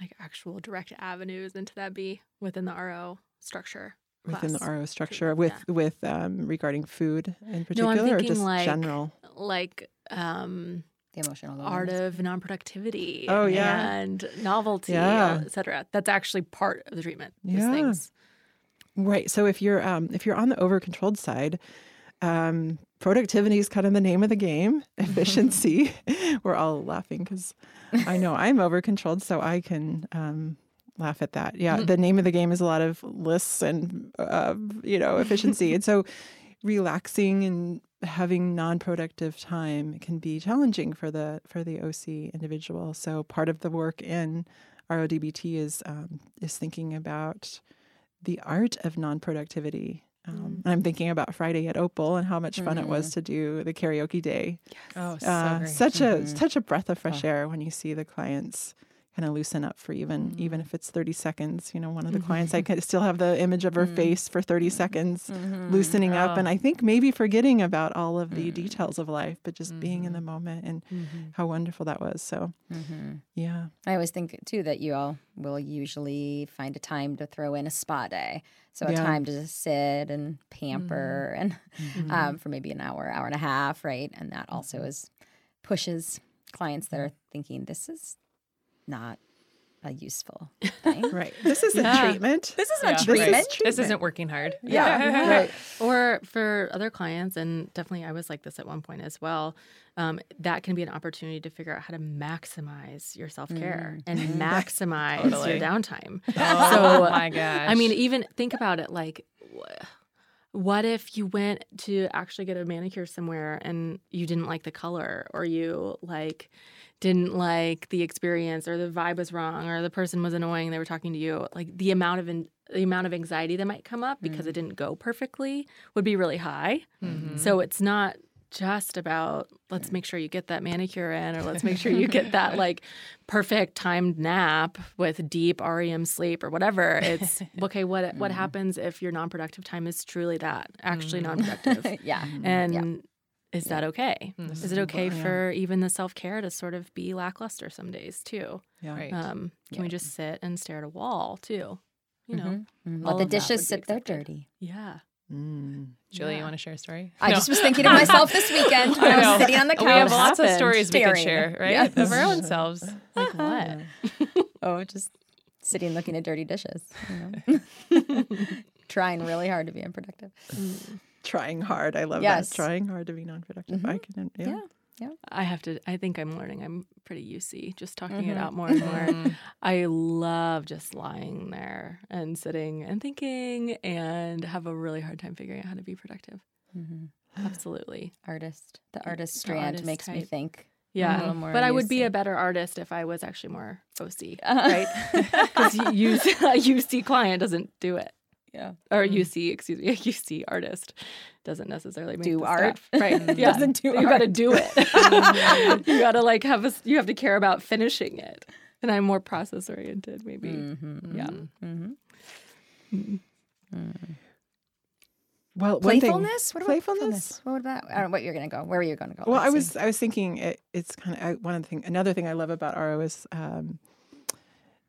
like, actual direct avenues into that be within the RO structure? Within the class? RO structure, with with um, regarding food in No, particular, I'm or just like general. like um, The emotional art loneliness. of non-productivity. Oh, yeah. and novelty, Yeah. etc. That's actually part of the treatment. These Yeah. things. Right. So if you're um, if you're on the over controlled side, um, productivity is kind of the name of the game. <laughs> Efficiency. <laughs> We're all laughing because I know I'm over controlled, so I can um, laugh at that. Yeah. The name of the game is a lot of lists and uh, you know efficiency, and so relaxing and having non-productive time can be challenging for the for the OC individual. So part of the work in RODBT is um, is thinking about the art of non-productivity. Um, and I'm thinking about Friday at Opal and how much fun it was to do the karaoke day. Oh, so Uh, great. such a such a breath of fresh air when you see the clients kind of loosen up for even Mm-hmm. even if it's 30 seconds. You know, one of the clients I can still have the image of her face for 30 Mm-hmm. seconds, loosening up, Oh. and I think maybe forgetting about all of Mm. the details of life, but just being in the Mm-hmm. moment and how wonderful that was. So, yeah, I always think too that you all will usually find a time to throw in a spa day. So a Yeah. time to just sit and pamper and um, for maybe an hour, hour and a half, right? And that also is pushes clients that are thinking this is not a useful <laughs> thing. right. This isn't Yeah. treatment. This is not Yeah. treatment. This is This treatment. isn't working hard. <laughs> Yeah, <laughs> right. Or for other clients, and definitely I was like this at one point as well, um, that can be an opportunity to figure out how to maximize your self care and maximize Totally. your downtime. Oh So, my gosh. I mean, even think about it like, wh- what if you went to actually get a manicure somewhere and you didn't like the color or you like didn't like the experience or the vibe was wrong or the person was annoying they were talking to you like the amount of in, the amount of anxiety that might come up because mm. it didn't go perfectly would be really high. Mm-hmm. So it's not just about let's make sure you get that manicure in or let's make sure you get that <laughs> like perfect timed nap with deep REM sleep or whatever. It's <laughs> okay, what what mm-hmm. happens if your non-productive time is truly that, actually mm. non-productive? <laughs> Mm-hmm. yeah. And is that okay? Mm-hmm. Is it okay Yeah. for even the self-care to sort of be lackluster some days too? Yeah. Right. Um, can we just sit and stare at a wall too? You know? Mhm. all Let the of that would dishes sit there dirty. Yeah. Mm. Julie, Yeah. you want to share a story? I No. just was thinking of myself this <laughs> weekend when I, know. was sitting on the couch. we have lots of happened? stories we could share, right? Yes. Of our own selves. <laughs> Like what? <laughs> Oh, just sitting looking at dirty dishes. You know? Trying really hard to be unproductive. Trying hard. I love Yes. that. Trying hard to be non-productive. I can. Yeah. Yeah. I have to. I think I'm learning. I'm pretty UC, just talking it Mhm. out more and more. I love just lying there and sitting and thinking, and have a really hard time figuring out how to be productive. Mhm. Absolutely, Artist. The artist the strand artist makes me think. Yeah, little more but I would be a better artist if I was actually more OC, Uh-huh. <laughs> right? <laughs> Because UC, <laughs> a UC client doesn't do it, Yeah. or UC, excuse me, <laughs> a UC artist doesn't necessarily make Do the art. stuff. <laughs> right? Yeah, Doesn't do you got to do it. <laughs> you got to like have a, s- you have to care about finishing it, and I'm more process oriented, maybe. Mm-hmm. Yeah. Mm-hmm. Well, one thing- Playfulness? What about playfulness? playfulness? What about? I don't know what you're gonna go. Where were you gonna go? Well, I Lexi? was I was thinking it, it's kind of one of the thing. Another thing I love about RO is um,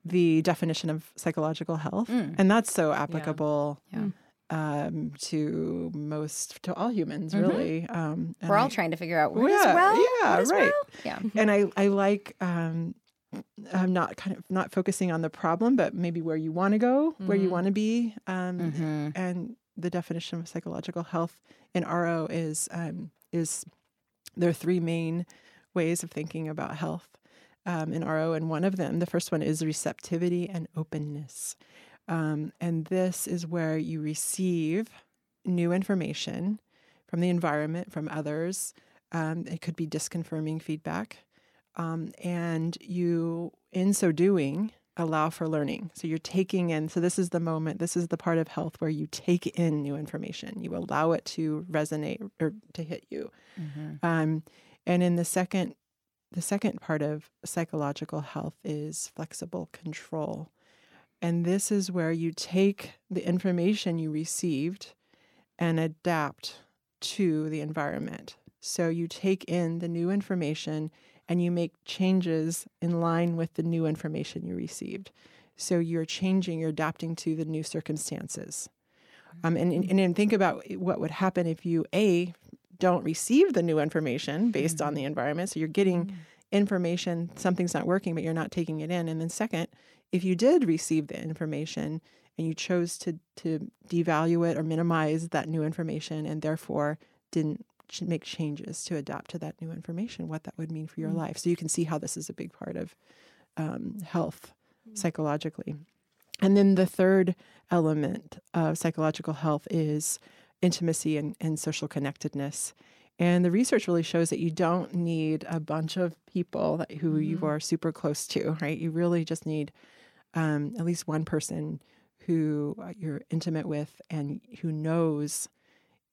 the definition of psychological health, Mm. and that's so applicable Yeah. um, to most to all humans, Mhm. really. Um, and We're all I- trying to figure out Well, what is yeah, well. yeah, what is right. well? Yeah. <laughs> and I I like um, I'm not kind of not focusing on the problem, but maybe where you want to go, where you Mhm. want to be, um, Mhm. and the definition of psychological health in RO is um, is there are three main ways of thinking about health um, in RO, and one of them, the first one, is receptivity and openness, um, and this is where you receive new information from the environment, from others. Um, it could be disconfirming feedback, um, and you, in so doing, allow for learning. So you're taking in, so this is the moment, this is the part of health where you take in new information. You allow it to resonate or to hit you. Mhm. Um, and in the second, the second part of psychological health is flexible control. And this is where you take the information you received and adapt to the environment. So you take in the new information and you make changes in line with the new information you received. So you're changing, you're adapting to the new circumstances. Um, and, and, and think about what would happen if you, A, don't receive the new information based on mm-hmm. the environment. So you're getting mm-hmm. information, something's not working, but you're not taking it in. And then, second, if you did receive the information and you chose to, to devalue it or minimize that new information and therefore didn't make changes to adapt to that new information, what that would mean for your mm-hmm. life. So you can see how this is a big part of um, health psychologically. And then the third element of psychological health is intimacy and, and social connectedness. And the research really shows that you don't need a bunch of people that, who you are super close to, right? You really just need um, at least one person who uh, you're intimate with and who knows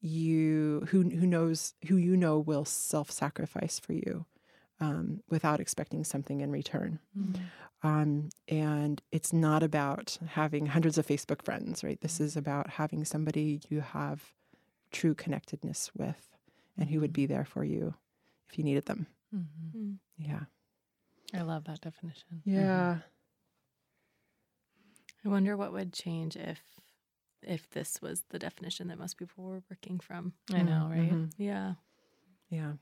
you, who who knows who you know will self-sacrifice for you um, without expecting something in return. Um, and it's not about having hundreds of Facebook friends, right? This is about having somebody you have true connectedness with and who would be there for you if you needed them. Mhm. Yeah. I love that definition. Yeah. I wonder what would change if if this was the definition that most people were working from. I know, right? Mhm. Yeah. Yeah.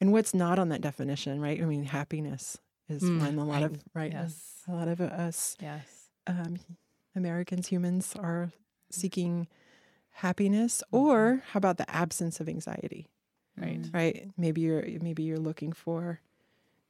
And what's not on that definition, right? I mean, happiness is Mm, one a lot of, right? Yes. A lot of us Yes. um, Americans, humans are seeking happiness, or how about the absence of anxiety? Right. Right? Maybe you're maybe you're looking for,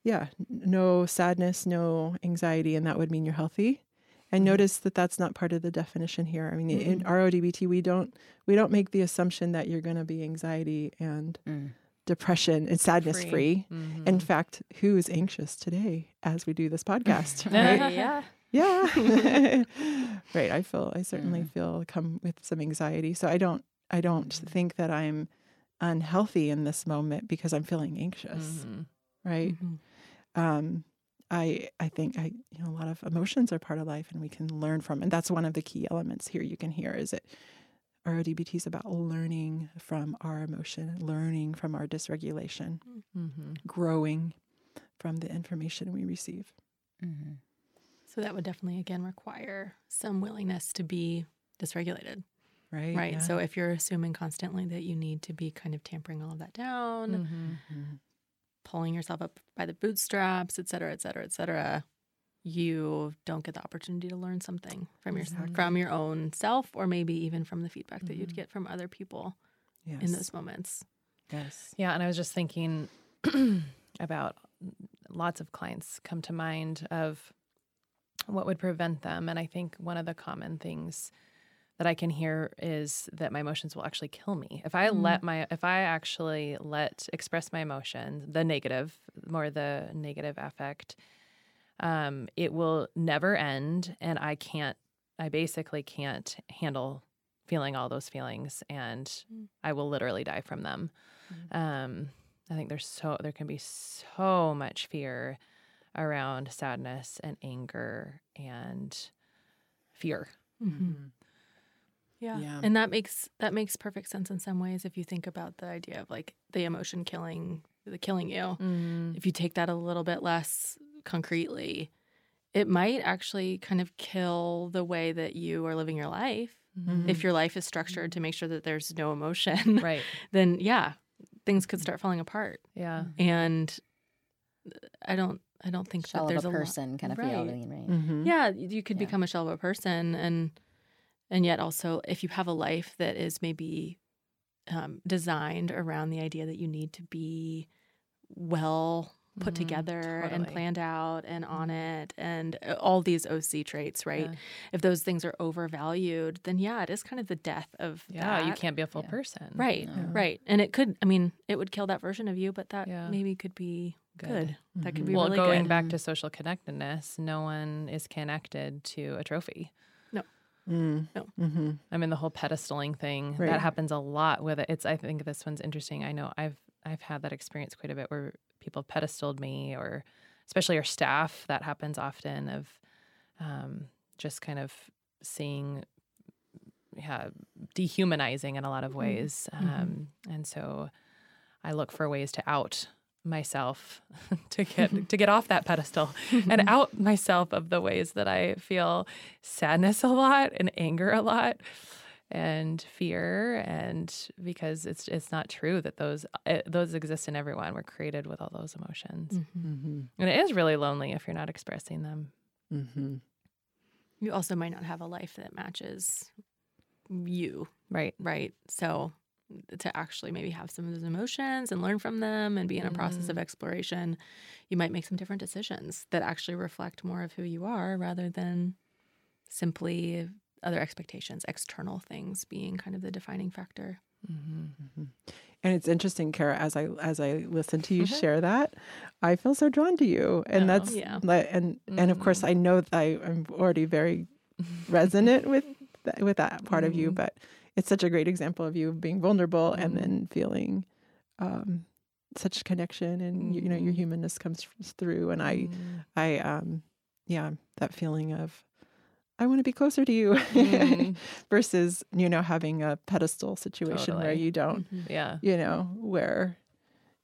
yeah, no sadness, no anxiety, and that would mean you're healthy. And notice that that's not part of the definition here. I mean, in RODBT, we don't we don't make the assumption that you're going to be anxiety and Mm. Depression and sadness Free. free. Mhm. In fact, who is anxious today as we do this podcast? <laughs> right? <laughs> yeah. Yeah. <laughs> right. I feel I certainly Mhm. feel come with some anxiety. So I don't I don't think that I'm unhealthy in this moment because I'm feeling anxious. Mhm. Right. Mhm. Um I I think I you know a lot of emotions are part of life and we can learn from and that's one of the key elements here you can hear is it RODBT is about learning from our emotion, learning from our dysregulation, Mhm. growing from the information we receive. Mhm. So that would definitely again require some willingness to be dysregulated. Right. Right. Yeah. So if you're assuming constantly that you need to be kind of tampering all of that down, Mhm. Mhm. pulling yourself up by the bootstraps, et cetera, et cetera, et cetera, you don't get the opportunity to learn something from your Exactly. from your own self, or maybe even from the feedback that you'd Mhm. get from other people yes. in those moments. Yes. Yeah, and I was just thinking <clears throat> about lots of clients come to mind of what would prevent them, and I think one of the common things that I can hear is that my emotions will actually kill me. If I let my if I actually let express my emotions, the negative, more the negative affect, um, it will never end and I can't I basically can't handle feeling all those feelings and Mm. I will literally die from them. Um, I think there's so there can be so much fear around sadness and anger and fear. Mhm. Yeah. Yeah. And that makes that makes perfect sense in some ways if you think about the idea of like the emotion killing the killing you. Mm. If you take that a little bit less concretely, it might actually kind of kill the way that you are living your life. Mhm. If your life is structured to make sure that there's no emotion, <laughs> Right. then yeah, things could start falling apart. Yeah. And I don't I don't think Shell that of there's a a lot- person kind of Right. feeling, right? Mhm. Yeah, you could Yeah. become a shell of a person, and and yet also if you have a life that is maybe um, designed around the idea that you need to be well put Mhm, together and planned out and on it, and uh, all these OC traits, right? Yeah. If those things are overvalued, then yeah, it is kind of the death of Yeah, you can't be a full Yeah. person. Right, No. right, and it could. I mean, it would kill that version of you, but that Yeah. maybe could be good. Good. That could Mhm. be well, really going good. back to social connectedness, no one is connected to a trophy. Mm. No. Mhm. I mean, the whole pedestaling thing Right. that happens a lot with it. It's. I think this one's interesting. I know I've I've had that experience quite a bit where people have pedestaled me, or especially our staff. That happens often. Of um, just kind of seeing, yeah, dehumanizing in a lot of ways. Um, and so, I look for ways to out myself <laughs> to get to get off that pedestal and out myself of the ways that I feel sadness a lot and anger a lot and fear and because it's it's not true that those it, those exist in everyone we're created with all those emotions Mhm. Mhm. and it is really lonely if you're not expressing them Mhm. You also might not have a life that matches you, right right? So to actually maybe have some of those emotions and learn from them and be in a process of exploration, you might make some different decisions that actually reflect more of who you are rather than simply other expectations, external things being kind of the defining factor. mm-hmm. And it's interesting, Kara, as I as I listen to you Mhm. <laughs> share that, I feel so drawn to you, and Oh, that's yeah. and and of course Mhm. I know that I, I'm already very resonant with that, with that <laughs> part of you, Mhm. but it's such a great example of you being vulnerable and Mhm. then feeling um, such connection, and you, you know your Mhm. humanness comes through, and I Mm. I um yeah that feeling of I want to be closer to you Mm. <laughs> versus you know having a pedestal situation where you don't yeah you know where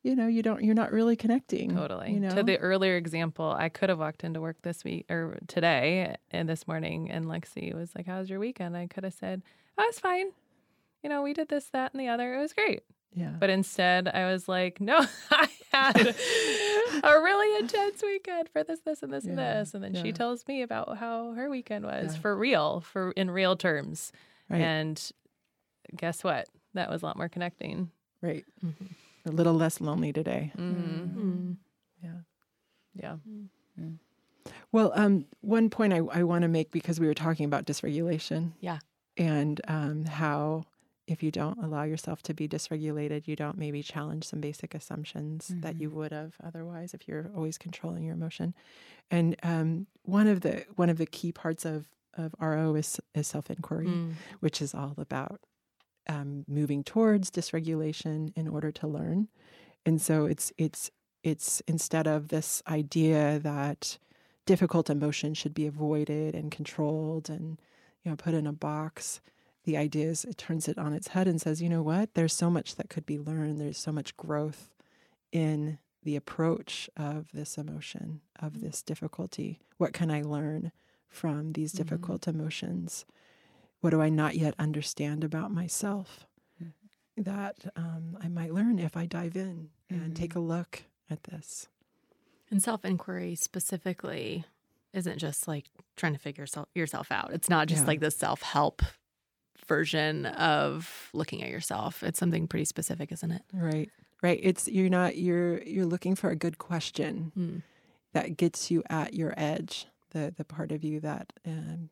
you know you don't you're not really connecting Totally. you know To the earlier example, I could have walked into work this week or today and this morning, and Lexi was like, "How's your weekend?" I could have said, "Oh, it's fine. You know, we did this, that, and the other. It was great." Yeah But instead, I was like, "No, <laughs> I had a really intense weekend for this, this, and this, and this." And then yeah. she tells me about how her weekend was Yeah. for real, for in real terms. right And guess what? That was a lot more connecting. right Mhm. a little less lonely today Mm-hmm. Mm. yeah Yeah. well um one point i, I want to make because we were talking about dysregulation Yeah. and um how if you don't allow yourself to be dysregulated you don't maybe challenge some basic assumptions that you would have otherwise if you're always controlling your emotion and um one of the one of the key parts of of ro is is self-inquiry Mm. which is all about um, moving towards dysregulation in order to learn. And so it's it's it's instead of this idea that difficult emotion should be avoided and controlled and you know put in a box. The ideas, it turns it on its head and says, you know what? There's so much that could be learned. There's so much growth in the approach of this emotion, of this difficulty. What can I learn from these Mhm. difficult emotions? What do I not yet understand about myself that um, I might learn if I dive in and take a look at this? And self inquiry specifically isn't just like trying to figure yourself, yourself out. It's not just Yeah. like the self help version of looking at yourself. It's something pretty specific, isn't it? Right, right. It's you're not you're you're looking for a good question Mm. that gets you at your edge, the the part of you that um,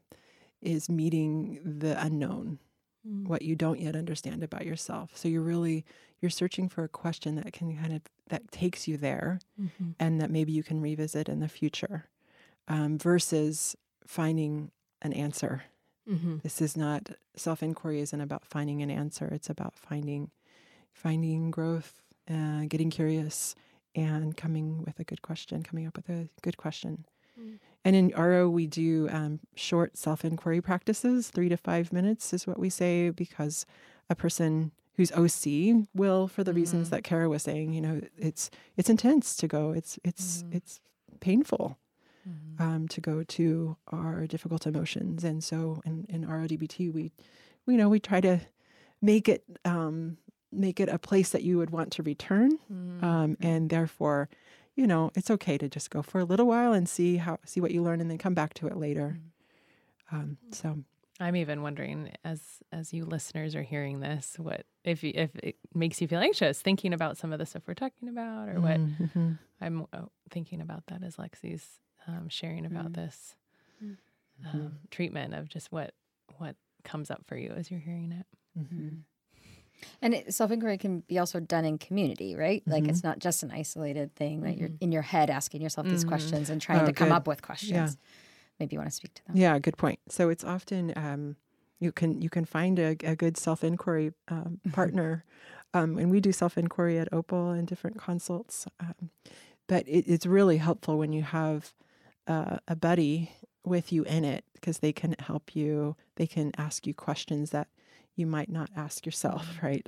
is meeting the unknown, Mm. what you don't yet understand about yourself. So you're really you're searching for a question that can kind of that takes you there, Mhm. and that maybe you can revisit in the future, um, versus finding an answer. Mhm. This is not self inquiry. Isn't about finding an answer. It's about finding finding growth, uh, getting curious, and coming with a good question. Coming up with a good question. Mm. And in RO, we do um, short self inquiry practices. Three to five minutes is what we say because a person who's OC will, for the reasons Mhm. that Kara was saying, you know, it's it's intense to go. It's it's Mhm. it's painful Mhm. um, to go to our difficult emotions. And so in, in RODBT, we, we know we try to make it um, make it a place that you would want to return, Mhm. um, and therefore, you know, it's okay to just go for a little while and see how see what you learn, and then come back to it later. Um, so I'm even wondering, as as you listeners are hearing this, what if you, if it makes you feel anxious thinking about some of the stuff we're talking about, or what Mhm. I'm uh, thinking about that as Lexi's um, sharing about Mhm. this Mm. um, treatment of just what what comes up for you as you're hearing it. Mhm. And it, self-inquiry can be also done in community, right? Like Mhm. it's not just an isolated thing that you're in your head asking yourself these questions and trying Oh, to come good. up with questions. Maybe you want to speak to them. Yeah, good point. So it's often um, you can you can find a, a good self inquiry um, partner, um, and we do self inquiry at Opal and different consults. Um, but it, it's really helpful when you have uh, a buddy with you in it because they can help you. They can ask you questions that you might not ask yourself, <laughs> right?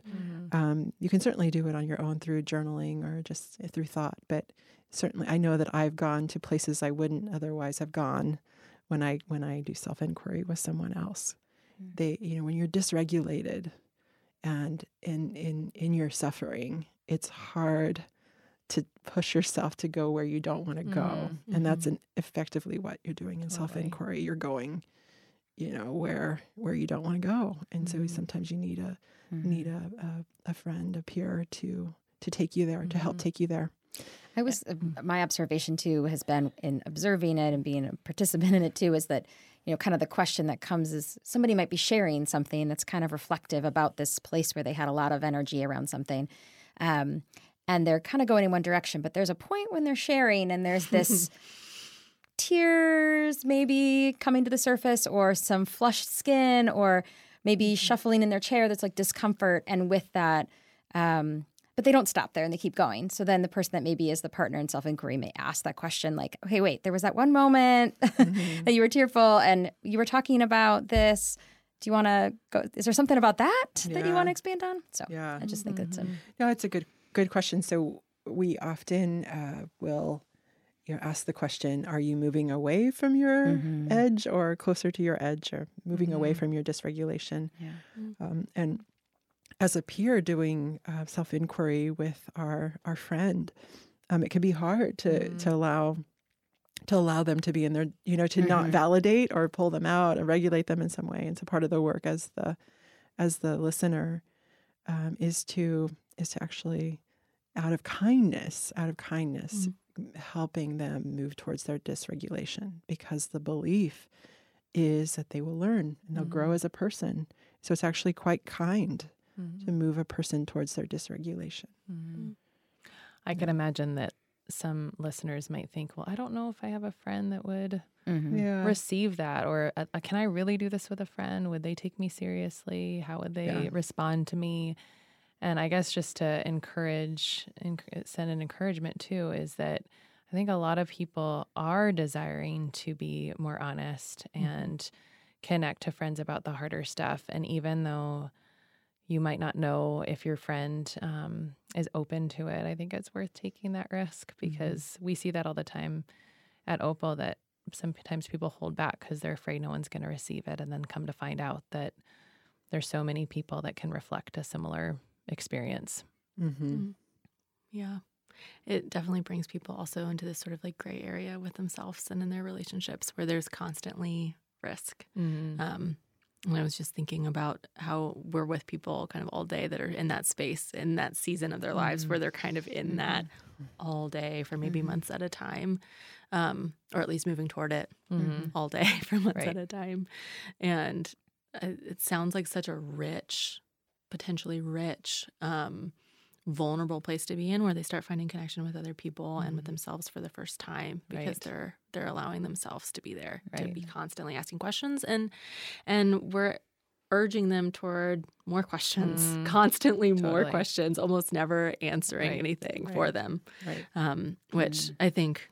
Um, you can certainly do it on your own through journaling or just through thought, but certainly I know that I've gone to places I wouldn't otherwise have gone when I when I do self inquiry with someone else. Mm. They, you know, when you're dysregulated and in in in your suffering, it's hard to push yourself to go where you don't want to go, Mm, and that's an, effectively what you're doing in Totally. self inquiry. You're going, you know, where where you don't want to go, and so Mhm. sometimes you need a Mm-hmm. need a, a a friend, a peer to to take you there, to help Mhm. take you there. I was uh, my observation too has been in observing it and being a participant in it too is that you know kind of the question that comes is somebody might be sharing something that's kind of reflective about this place where they had a lot of energy around something. Um, and they're kind of going in one direction, but there's a point when they're sharing and there's this <laughs> tears maybe coming to the surface or some flushed skin or maybe mm-hmm. shuffling in their chair that's like discomfort and with that um, but they don't stop there and they keep going. So then the person that maybe is the partner in self-inquiry may ask that question like okay wait there was that one moment <laughs> mm-hmm. that you were tearful and you were talking about this. Do you want to go is there something about that that you want to expand on? So Yeah. i just think that's a mm-hmm. No, it's a good good question. So we often uh, will you know ask the question: Are you moving away from your Mm-hmm. edge or closer to your edge, or moving away Mhm. from your dysregulation? Yeah. Um, and as a peer doing uh, self inquiry with our our friend, um, it can be hard to Mm. to allow to allow them to be in their you know to not Mhm. validate or pull them out and regulate them in some way. And so part of the work as the as the listener um, is to is to actually out of kindness out of kindness helping them move towards their dysregulation because the belief is that they will learn and they'll grow as a person so it's actually quite kind to move a person towards their dysregulation Mhm. I can imagine that some listeners might think, well, I don't know if I have a friend that would Mhm. yeah receive that, or uh, uh, can I really do this with a friend? Would they take me seriously? How would they Yeah. respond to me? And I guess just to encourage, enc- send an encouragement too, is that I think a lot of people are desiring to be more honest and connect to friends about the harder stuff. And even though you might not know if your friend um, is open to it, I think it's worth taking that risk because we see that all the time at Opal that sometimes people hold back because they're afraid no one's going to receive it and then come to find out that there's so many people that can reflect a similar experience. mm-hmm. Yeah. It definitely brings people also into this sort of like gray area with themselves and in their relationships where there's constantly risk. Mm. Um, And I was just thinking about how we're with people kind of all day that are in that space, in that season of their lives where they're kind of in that all day for maybe months at a time, um, or at least moving toward it <laughs> all day for months Right. at a time. And uh, it sounds like such a rich, potentially rich, um, vulnerable place to be in where they start finding connection with other people and with themselves for the first time because Right. they're they're allowing themselves to be there to be constantly asking questions and and we're urging them toward more questions Mm. constantly more questions almost never answering Right. anything for them Right. um, which i think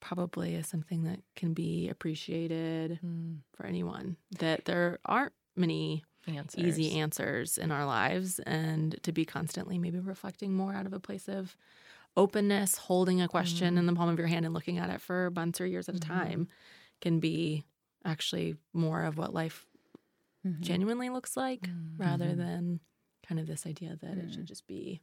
probably is something that can be appreciated Mm. for anyone that there aren't many Answers. easy answers in our lives and to be constantly maybe reflecting more out of a place of openness holding a question in the palm of your hand and looking at it for months or years at a time can be actually more of what life Mhm. genuinely looks like Mm-hmm. rather than kind of this idea that it should just be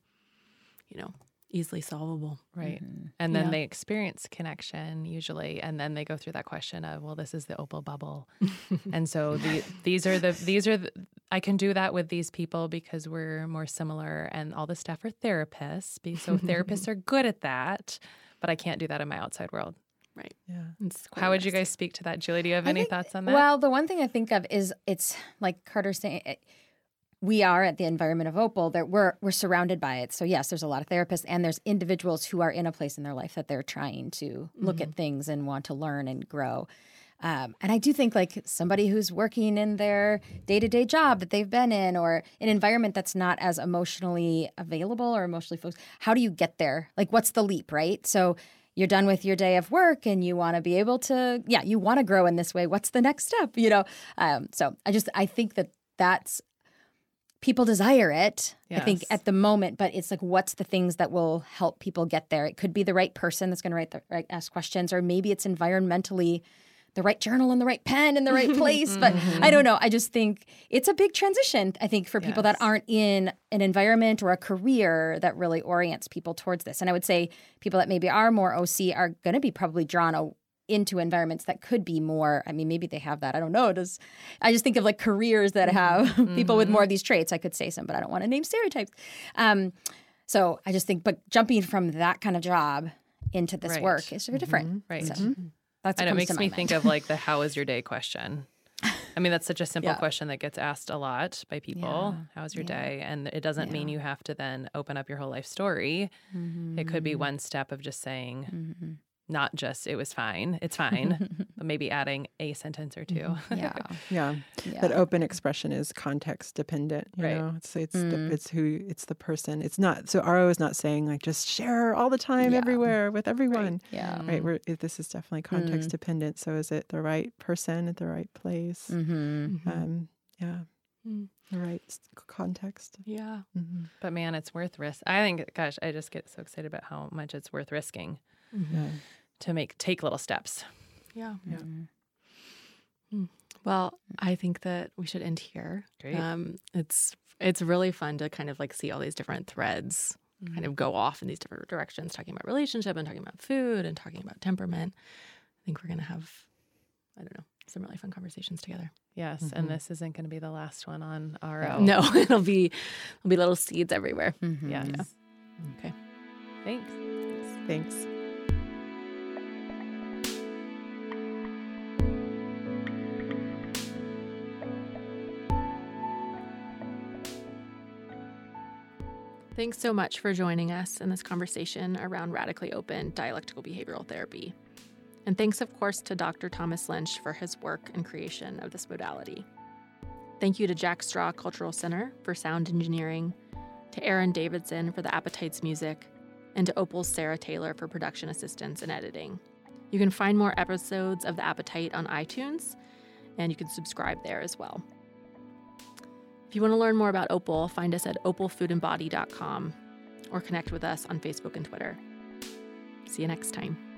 you know easily solvable Right. Mhm. And then Yeah. they experience connection usually, and then they go through that question of, well, this is the opal bubble, <laughs> and so the, these are the these are the, I can do that with these people because we're more similar, and all the staff are therapists, so therapists are good at that, but I can't do that in my outside world. right Yeah. How would you guys speak to that, Julie? Do you have I any think- thoughts on that? Well, the one thing I think of is it's like Kara saying. We are at the environment of Opal. That we're we're surrounded by it. So yes, there's a lot of therapists, and there's individuals who are in a place in their life that they're trying to look at things and want to learn and grow. Um, and I do think like somebody who's working in their day to day job that they've been in, or an environment that's not as emotionally available or emotionally focused. How do you get there? Like, what's the leap, right? So you're done with your day of work and you want to be able to, yeah, you want to grow in this way. What's the next step? You know. Um, so I just I think that that's people desire it. I think at the moment, but it's like what's the things that will help people get there? It could be the right person that's going to write the right ask questions, or maybe it's environmentally the right journal and the right pen in the right <laughs> place. But I don't know. I just think it's a big transition. I think for people that aren't in an environment or a career that really orients people towards this. And I would say people that maybe are more OC are going to be probably drawn into environments that could be more. I mean, maybe they have that. I don't know. Does I just think of like careers that mm-hmm. have <laughs> people with mm-hmm. more of these traits. I could say some, but I don't want to name stereotypes. Um, so I just think, but jumping from that kind of job into this Right. work is very mm-hmm. different. right. So that's and what it makes me mind. think of like the "How was your day?" question. I mean, that's such a simple Yeah. question that gets asked a lot by people. Yeah. How's your Yeah. day? And it doesn't mean you have to then open up your whole life story. It could be one step of just saying, Mhm. Not just "it was fine," it's fine, <laughs> but maybe adding a sentence or 2 <laughs> yeah, Yeah. yeah. That open expression is context dependent. You Right. know, it's it's Mm. the, it's who it's the person. It's not so RO is not saying like just share all the time Yeah. everywhere with everyone. yeah. Right. We're, this is definitely context Mm. dependent. So is it the right person at the right place? Mm-hmm. Um, yeah. Mm. The right context. yeah hmm But man, it's worth risk. I think, gosh, I just get so excited about how much it's worth risking Yeah. to make take little steps. yeah Yeah. Mm-hmm. Well, I think that we should end here. Great. Um, it's it's really fun to kind of like see all these different threads kind of go off in these different directions, talking about relationship and talking about food and talking about temperament. I think we're gonna have, I don't know, some really fun conversations together. Yes, Mhm. and this isn't going to be the last one on RO. No, <laughs> it'll be it'll be little seeds everywhere. Mm-hmm. Yes. Okay. Thanks. Thanks. Thanks so much for joining us in this conversation around radically open dialectical behavioral therapy. And thanks, of course, to Dr. Thomas Lynch for his work and creation of this modality. Thank you to Jack Straw Cultural Center for sound engineering, to Aaron Davidson for the Appetites music, and to Opal's Sarah Taylor for production assistance and editing. You can find more episodes of The Appetite on iTunes, and you can subscribe there as well. If you want to learn more about Opal, find us at opalfoodandbody.com or connect with us on Facebook and Twitter. See you next time.